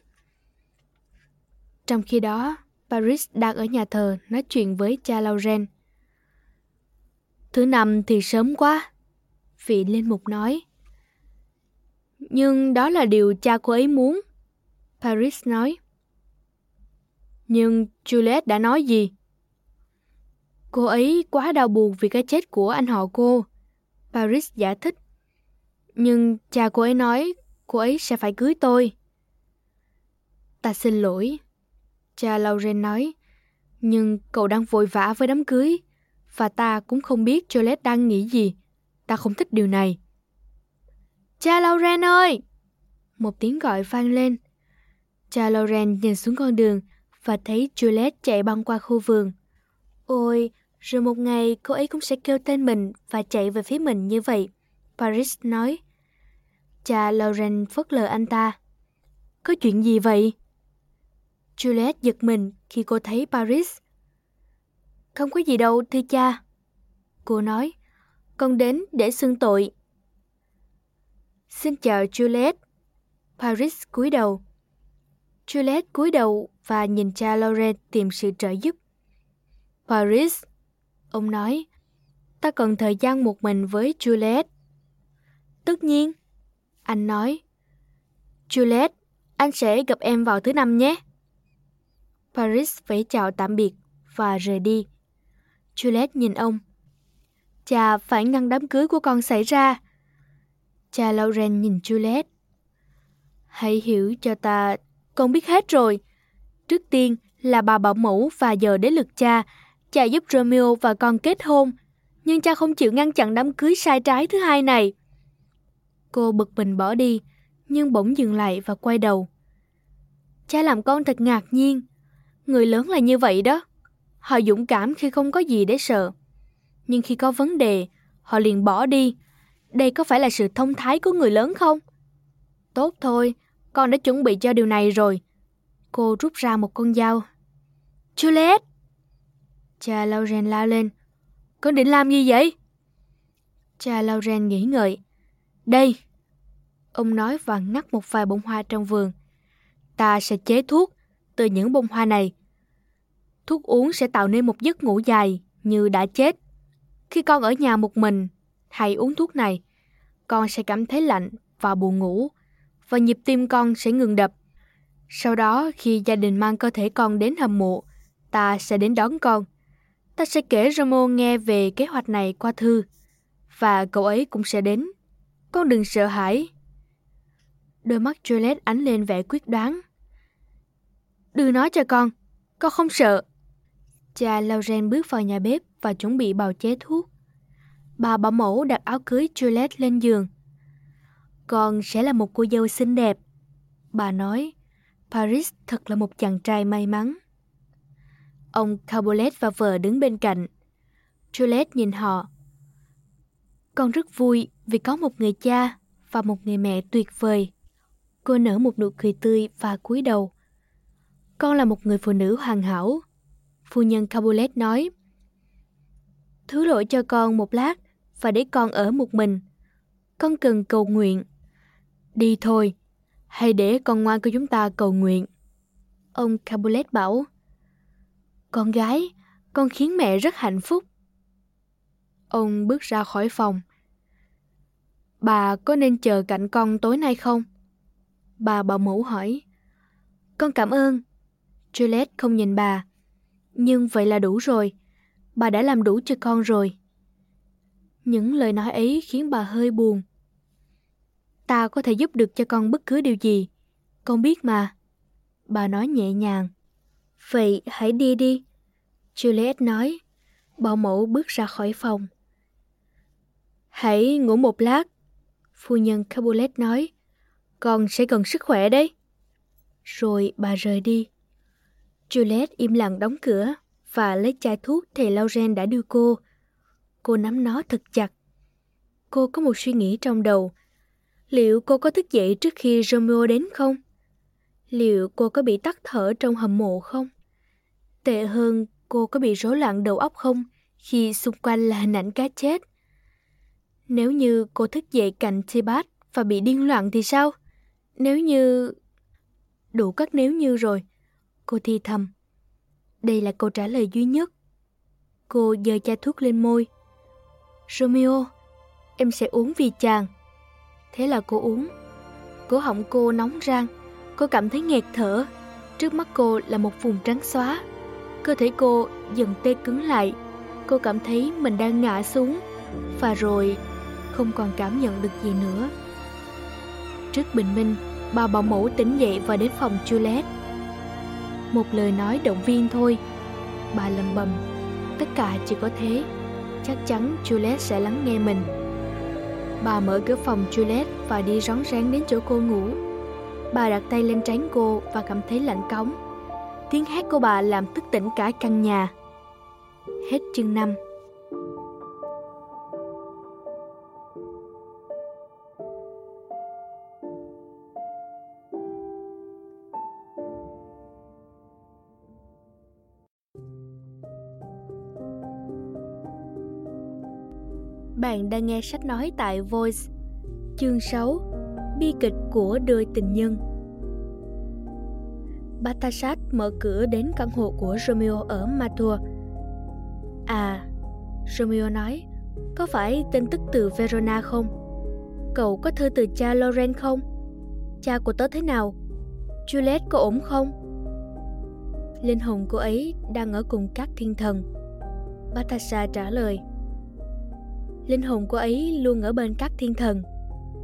Trong khi đó, Paris đang ở nhà thờ nói chuyện với cha Lauren. Thứ năm thì sớm quá, vị linh mục nói. Nhưng đó là điều cha cô ấy muốn. Paris nói. Nhưng Juliet đã nói gì? Cô ấy quá đau buồn vì cái chết của anh họ cô. Paris giải thích. Nhưng cha cô ấy nói cô ấy sẽ phải cưới tôi. Ta xin lỗi. Cha Lauren nói. Nhưng cậu đang vội vã với đám cưới. Và ta cũng không biết Juliet đang nghĩ gì. Ta không thích điều này. Cha Lauren ơi! Một tiếng gọi vang lên. Cha Lauren nhìn xuống con đường và thấy Juliet chạy băng qua khu vườn. Ôi, rồi một ngày cô ấy cũng sẽ kêu tên mình và chạy về phía mình như vậy. Paris nói. Cha Lauren phớt lờ anh ta. Có chuyện gì vậy? Juliet giật mình khi cô thấy Paris. Không có gì đâu, thưa cha. Cô nói, con đến để xưng tội. Xin chào Juliet. Paris cúi đầu. Juliet cúi đầu và nhìn cha laurent tìm sự trợ giúp. Paris, ông nói, ta cần thời gian một mình với Juliet. Tất nhiên, anh nói. Juliet, anh sẽ gặp em vào thứ năm nhé. Paris vẫy chào tạm biệt và rời đi. Juliet nhìn ông. Cha phải ngăn đám cưới của con xảy ra. Cha Lauren nhìn Juliet. Hãy hiểu cho ta, con biết hết rồi. Trước tiên là bà bảo mẫu và giờ đến lượt cha. Cha giúp Romeo và con kết hôn. Nhưng cha không chịu ngăn chặn đám cưới sai trái thứ hai này. Cô bực mình bỏ đi, nhưng bỗng dừng lại và quay đầu. Cha làm con thật ngạc nhiên. Người lớn là như vậy đó. Họ dũng cảm khi không có gì để sợ. Nhưng khi có vấn đề, họ liền bỏ đi. Đây có phải là sự thông thái của người lớn không? Tốt thôi, con đã chuẩn bị cho điều này rồi. Cô rút ra một con dao. Juliet! Cha Lauren lao lên. Con định làm gì vậy? Cha Lauren nghĩ ngợi. Đây! Ông nói và ngắt một vài bông hoa trong vườn. Ta sẽ chế thuốc từ những bông hoa này. Thuốc uống sẽ tạo nên một giấc ngủ dài như đã chết. Khi con ở nhà một mình, hãy uống thuốc này. Con sẽ cảm thấy lạnh và buồn ngủ và nhịp tim con sẽ ngừng đập. Sau đó khi gia đình mang cơ thể con đến hầm mộ, ta sẽ đến đón con. Ta sẽ kể Romo nghe về kế hoạch này qua thư và cậu ấy cũng sẽ đến. Con đừng sợ hãi. Đôi mắt Juliet ánh lên vẻ quyết đoán. Đưa nói cho con, con không sợ. Cha Lauren bước vào nhà bếp và chuẩn bị bào chế thuốc. Bà bảo mẫu đặt áo cưới Juliet lên giường. Con sẽ là một cô dâu xinh đẹp. Bà nói, Paris thật là một chàng trai may mắn. Ông Cabolet và vợ đứng bên cạnh. Juliet nhìn họ. Con rất vui vì có một người cha và một người mẹ tuyệt vời. Cô nở một nụ cười tươi và cúi đầu. Con là một người phụ nữ hoàn hảo. Phu nhân Cabolet nói. Thứ lỗi cho con một lát và để con ở một mình. Con cần cầu nguyện. Đi thôi, hay để con ngoan của chúng ta cầu nguyện. Ông Capulet bảo. Con gái, con khiến mẹ rất hạnh phúc. Ông bước ra khỏi phòng. Bà có nên chờ cạnh con tối nay không? Bà bảo mẫu hỏi. Con cảm ơn. Juliet không nhìn bà. Nhưng vậy là đủ rồi. Bà đã làm đủ cho con rồi. Những lời nói ấy khiến bà hơi buồn. Ta có thể giúp được cho con bất cứ điều gì. Con biết mà. Bà nói nhẹ nhàng. Vậy hãy đi đi. Juliet nói. Bảo mẫu bước ra khỏi phòng. Hãy ngủ một lát. Phu nhân Capulet nói. Con sẽ cần sức khỏe đấy. Rồi bà rời đi. Juliet im lặng đóng cửa và lấy chai thuốc thầy Lauren đã đưa cô. Cô nắm nó thật chặt. Cô có một suy nghĩ trong đầu. Liệu cô có thức dậy trước khi Romeo đến không? Liệu cô có bị tắt thở trong hầm mộ không? Tệ hơn, cô có bị rối loạn đầu óc không khi xung quanh là hình ảnh cá chết? Nếu như cô thức dậy cạnh Tibat và bị điên loạn thì sao? Nếu như... Đủ các nếu như rồi. Cô thi thầm. Đây là câu trả lời duy nhất. Cô giơ chai thuốc lên môi. Romeo, em sẽ uống vì chàng. Thế là cô uống. Cổ họng cô nóng rang. Cô cảm thấy nghẹt thở. Trước mắt cô là một vùng trắng xóa. Cơ thể cô dần tê cứng lại. Cô cảm thấy mình đang ngã xuống. Và rồi không còn cảm nhận được gì nữa. Trước bình minh, bà bảo mẫu tỉnh dậy và đến phòng Juliet. Một lời nói động viên thôi. Bà lầm bầm, tất cả chỉ có thế. Chắc chắn Juliet sẽ lắng nghe mình. Bà mở cửa phòng Juliet và đi rón rén đến chỗ cô ngủ. Bà đặt tay lên trán cô và cảm thấy lạnh cống. Tiếng hét của bà làm thức tỉnh cả căn nhà. Hết chương 5 Bạn đang nghe sách nói tại Voice Chương 6 Bi kịch của đôi tình nhân Batasat mở cửa đến căn hộ của Romeo ở Matua. À, Romeo nói, có phải tin tức từ Verona không? Cậu có thư từ cha Loren không? Cha của tớ thế nào? Juliet có ổn không? Linh hồn cô ấy đang ở cùng các thiên thần. Batasha trả lời. Linh hồn cô ấy luôn ở bên các thiên thần.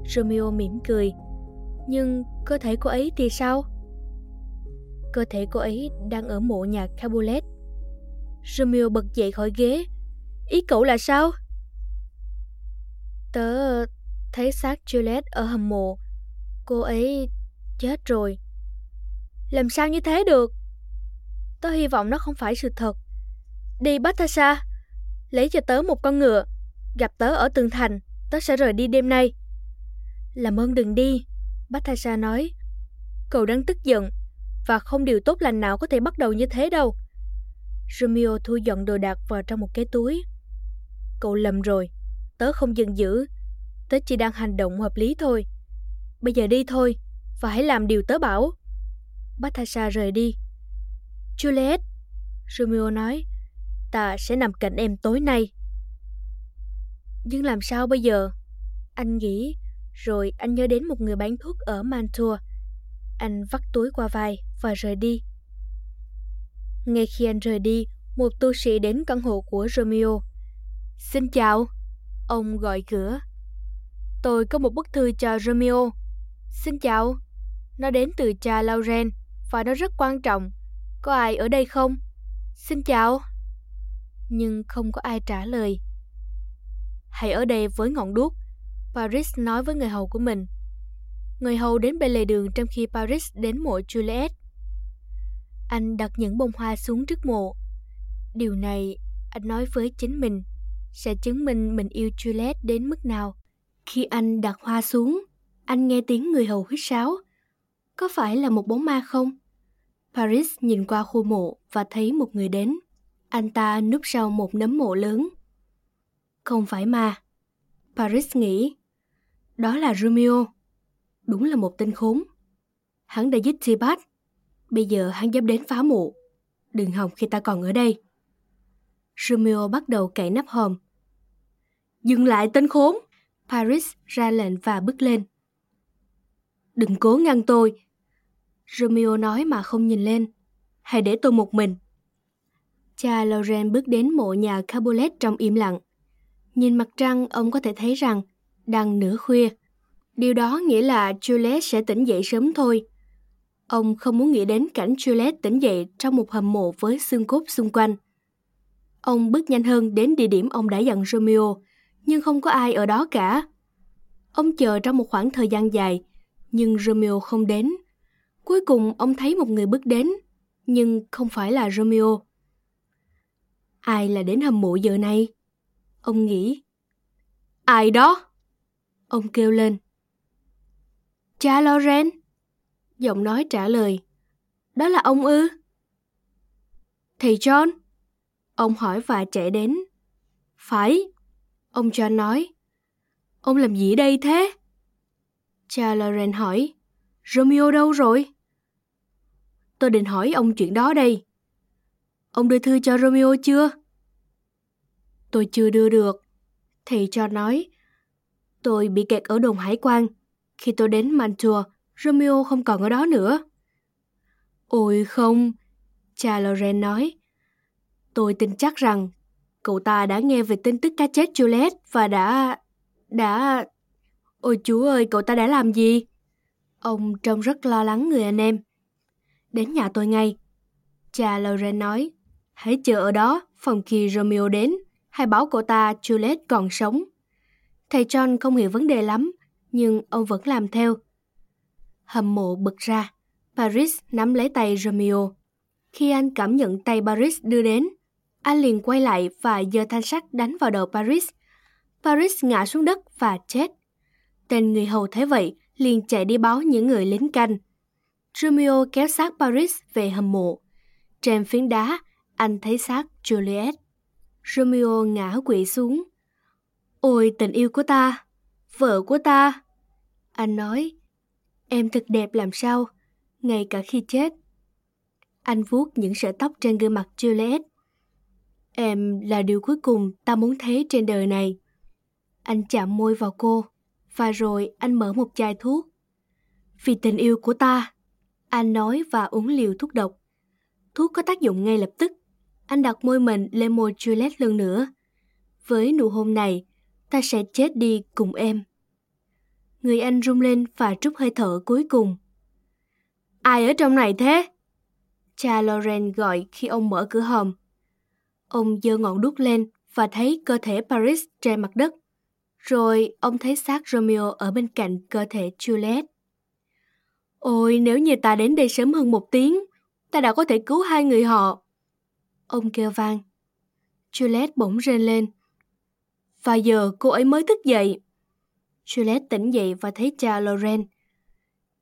Romeo mỉm cười. Nhưng cơ thể cô ấy thì sao? Cơ thể cô ấy đang ở mộ nhà Capulet. Romeo bật dậy khỏi ghế. Ý cậu là sao? Tớ thấy xác Juliet ở hầm mộ. Cô ấy chết rồi. Làm sao như thế được? Tớ hy vọng nó không phải sự thật. Đi Batasa, lấy cho tớ một con ngựa Gặp tớ ở tường thành, tớ sẽ rời đi đêm nay. Làm ơn đừng đi, Bathasa nói. Cậu đang tức giận, và không điều tốt lành nào có thể bắt đầu như thế đâu. Romeo thu dọn đồ đạc vào trong một cái túi. Cậu lầm rồi, tớ không giận dữ, tớ chỉ đang hành động hợp lý thôi. Bây giờ đi thôi, và hãy làm điều tớ bảo. Bathasa rời đi. Juliet, Romeo nói, ta sẽ nằm cạnh em tối nay. Nhưng làm sao bây giờ? Anh nghĩ, rồi anh nhớ đến một người bán thuốc ở Mantua. Anh vắt túi qua vai và rời đi. Ngay khi anh rời đi, một tu sĩ đến căn hộ của Romeo. Xin chào, ông gọi cửa. Tôi có một bức thư cho Romeo. Xin chào, nó đến từ cha Lauren và nó rất quan trọng. Có ai ở đây không? Xin chào. Nhưng không có ai trả lời hãy ở đây với ngọn đuốc. Paris nói với người hầu của mình. Người hầu đến bên lề đường trong khi Paris đến mộ Juliet. Anh đặt những bông hoa xuống trước mộ. Điều này, anh nói với chính mình, sẽ chứng minh mình yêu Juliet đến mức nào. Khi anh đặt hoa xuống, anh nghe tiếng người hầu huýt sáo. Có phải là một bóng ma không? Paris nhìn qua khu mộ và thấy một người đến. Anh ta núp sau một nấm mộ lớn. Không phải ma. Paris nghĩ. Đó là Romeo. Đúng là một tên khốn. Hắn đã giết Tibat. Bây giờ hắn dám đến phá mộ. Đừng hòng khi ta còn ở đây. Romeo bắt đầu cậy nắp hòm. Dừng lại, tên khốn! Paris ra lệnh và bước lên. Đừng cố ngăn tôi. Romeo nói mà không nhìn lên. Hãy để tôi một mình. Cha Lauren bước đến mộ nhà Capulet trong im lặng. Nhìn mặt trăng, ông có thể thấy rằng đang nửa khuya. Điều đó nghĩa là Juliet sẽ tỉnh dậy sớm thôi. Ông không muốn nghĩ đến cảnh Juliet tỉnh dậy trong một hầm mộ với xương cốt xung quanh. Ông bước nhanh hơn đến địa điểm ông đã dặn Romeo, nhưng không có ai ở đó cả. Ông chờ trong một khoảng thời gian dài, nhưng Romeo không đến. Cuối cùng ông thấy một người bước đến, nhưng không phải là Romeo. Ai là đến hầm mộ giờ này? Ông nghĩ. Ai đó? Ông kêu lên. Cha Loren. Giọng nói trả lời. Đó là ông ư? Thầy John? Ông hỏi và chạy đến. Phải. Ông John nói. Ông làm gì đây thế? Cha Loren hỏi. Romeo đâu rồi? Tôi định hỏi ông chuyện đó đây. Ông đưa thư cho Romeo chưa? Tôi chưa đưa được. Thầy cho nói. Tôi bị kẹt ở đồn hải quan. Khi tôi đến Mantua, Romeo không còn ở đó nữa. Ôi không, cha Loren nói. Tôi tin chắc rằng cậu ta đã nghe về tin tức cá chết Juliet và đã... đã... Ôi chú ơi, cậu ta đã làm gì? Ông trông rất lo lắng người anh em. Đến nhà tôi ngay. Cha Loren nói, hãy chờ ở đó, phòng khi Romeo đến, hay báo cô ta Juliet còn sống. Thầy John không hiểu vấn đề lắm, nhưng ông vẫn làm theo. Hầm mộ bực ra, Paris nắm lấy tay Romeo. Khi anh cảm nhận tay Paris đưa đến, anh liền quay lại và giơ thanh sắt đánh vào đầu Paris. Paris ngã xuống đất và chết. Tên người hầu thấy vậy, liền chạy đi báo những người lính canh. Romeo kéo xác Paris về hầm mộ. Trên phiến đá, anh thấy xác Juliet. Romeo ngã quỵ xuống. Ôi tình yêu của ta, vợ của ta. Anh nói, em thật đẹp làm sao, ngay cả khi chết. Anh vuốt những sợi tóc trên gương mặt Juliet. Em là điều cuối cùng ta muốn thấy trên đời này. Anh chạm môi vào cô, và rồi anh mở một chai thuốc. Vì tình yêu của ta, anh nói và uống liều thuốc độc. Thuốc có tác dụng ngay lập tức. Anh đặt môi mình lên môi Juliet lần nữa. Với nụ hôn này, ta sẽ chết đi cùng em. Người anh rung lên và trút hơi thở cuối cùng. Ai ở trong này thế? Cha Loren gọi khi ông mở cửa hòm. Ông giơ ngọn đuốc lên và thấy cơ thể Paris trên mặt đất. Rồi ông thấy xác Romeo ở bên cạnh cơ thể Juliet. Ôi, nếu như ta đến đây sớm hơn một tiếng, ta đã có thể cứu hai người họ. Ông kêu vang. Juliet bỗng rên lên. Và giờ cô ấy mới thức dậy. Juliet tỉnh dậy và thấy cha Loren.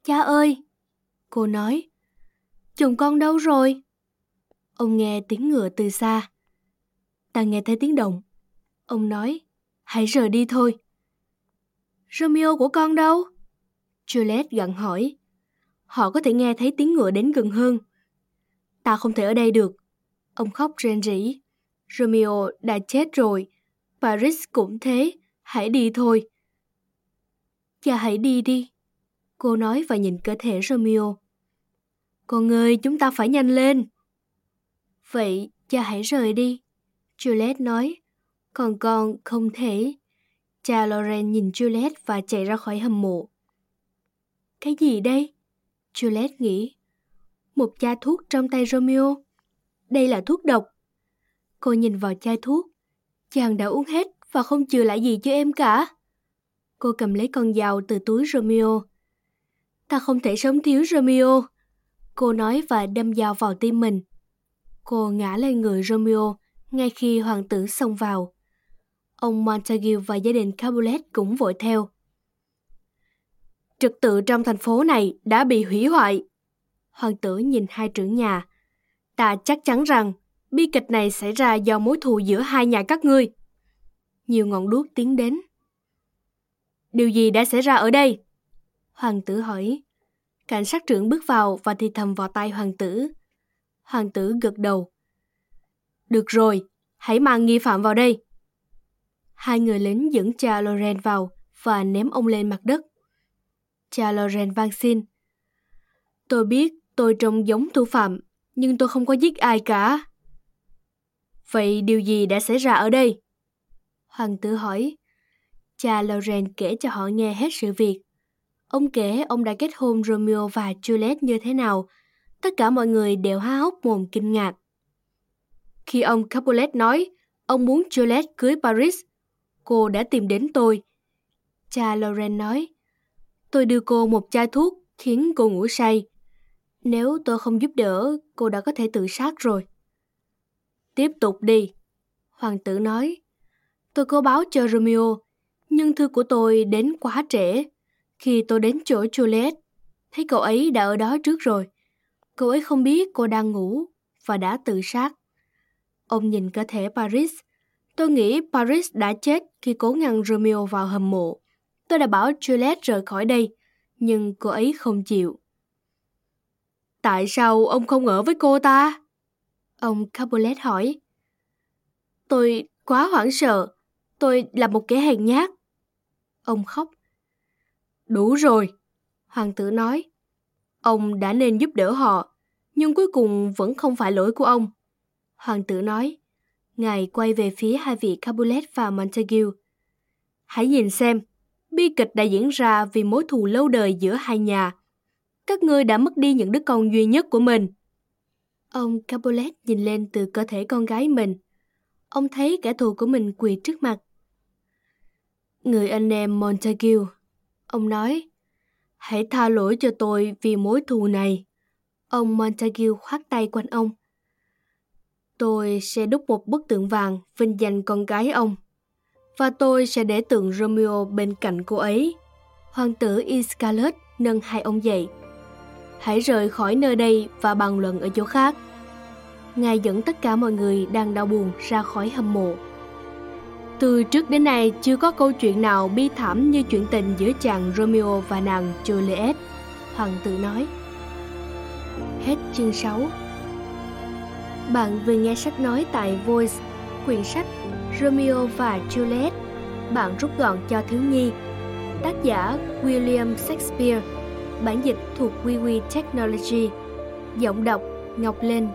Cha ơi! Cô nói. Chồng con đâu rồi? Ông nghe tiếng ngựa từ xa. Ta nghe thấy tiếng động. Ông nói. Hãy rời đi thôi. Romeo của con đâu? Juliet gặn hỏi. Họ có thể nghe thấy tiếng ngựa đến gần hơn. Ta không thể ở đây được. Ông khóc rên rỉ. Romeo đã chết rồi. Paris cũng thế. Hãy đi thôi. Cha hãy đi đi. Cô nói và nhìn cơ thể Romeo. Con ơi, chúng ta phải nhanh lên. Vậy, cha hãy rời đi. Juliet nói. Còn con không thể. Cha Loren nhìn Juliet và chạy ra khỏi hầm mộ. Cái gì đây? Juliet nghĩ. Một chai thuốc trong tay Romeo. Đây là thuốc độc. Cô nhìn vào chai thuốc. Chàng đã uống hết và không chừa lại gì cho em cả. Cô cầm lấy con dao từ túi Romeo. Ta không thể sống thiếu Romeo. Cô nói và đâm dao vào tim mình. Cô ngã lên người Romeo ngay khi hoàng tử xông vào. Ông Montague và gia đình Capulet cũng vội theo. Trật tự trong thành phố này đã bị hủy hoại. Hoàng tử nhìn hai trưởng nhà. Ta chắc chắn rằng bi kịch này xảy ra do mối thù giữa hai nhà các ngươi. Nhiều ngọn đuốc tiến đến. Điều gì đã xảy ra ở đây? Hoàng tử hỏi. Cảnh sát trưởng bước vào và thì thầm vào tay hoàng tử. Hoàng tử gật đầu. Được rồi, hãy mang nghi phạm vào đây. Hai người lính dẫn cha Loren vào và ném ông lên mặt đất. Cha Loren van xin. Tôi biết tôi trông giống thủ phạm, nhưng tôi không có giết ai cả. Vậy điều gì đã xảy ra ở đây? Hoàng tử hỏi. Cha Loren kể cho họ nghe hết sự việc. Ông kể ông đã kết hôn Romeo và Juliet như thế nào. Tất cả mọi người đều há hốc mồm kinh ngạc. Khi ông Capulet nói ông muốn Juliet cưới Paris, cô đã tìm đến tôi. Cha Loren nói, tôi đưa cô một chai thuốc khiến cô ngủ say. Nếu tôi không giúp đỡ, cô đã có thể tự sát rồi. Tiếp tục đi, Hoàng tử nói, tôi có báo cho Romeo, nhưng thư của tôi đến quá trễ. Khi tôi đến chỗ Juliet, thấy cậu ấy đã ở đó trước rồi. Cậu ấy không biết cô đang ngủ và đã tự sát. Ông nhìn cơ thể Paris. Tôi nghĩ Paris đã chết khi cố ngăn Romeo vào hầm mộ. Tôi đã bảo Juliet rời khỏi đây, nhưng cô ấy không chịu. Tại sao ông không ở với cô ta? Ông Capulet hỏi. Tôi quá hoảng sợ. Tôi là một kẻ hèn nhát. Ông khóc. Đủ rồi, hoàng tử nói. Ông đã nên giúp đỡ họ, nhưng cuối cùng vẫn không phải lỗi của ông. Hoàng tử nói. Ngài quay về phía hai vị Capulet và Montague. Hãy nhìn xem, bi kịch đã diễn ra vì mối thù lâu đời giữa hai nhà. Các ngươi đã mất đi những đứa con duy nhất của mình. Ông Capulet nhìn lên từ cơ thể con gái mình. Ông thấy kẻ thù của mình quỳ trước mặt. Người anh em Montague, ông nói, hãy tha lỗi cho tôi vì mối thù này. Ông Montague khoát tay quanh ông. Tôi sẽ đúc một bức tượng vàng vinh danh con gái ông. Và tôi sẽ để tượng Romeo bên cạnh cô ấy. Hoàng tử Iscalus nâng hai ông dậy. Hãy rời khỏi nơi đây và bàn luận ở chỗ khác. Ngài dẫn tất cả mọi người đang đau buồn ra khỏi hầm mộ. Từ trước đến nay chưa có câu chuyện nào bi thảm như chuyện tình giữa chàng Romeo và nàng Juliet, hoàng tử nói. Hết chương 6 Bạn vừa nghe sách nói tại Voice, quyển sách Romeo và Juliet, bạn rút gọn cho thiếu nhi. Tác giả William Shakespeare, bản dịch thuộc WeWe Technology, giọng đọc Ngọc Linh.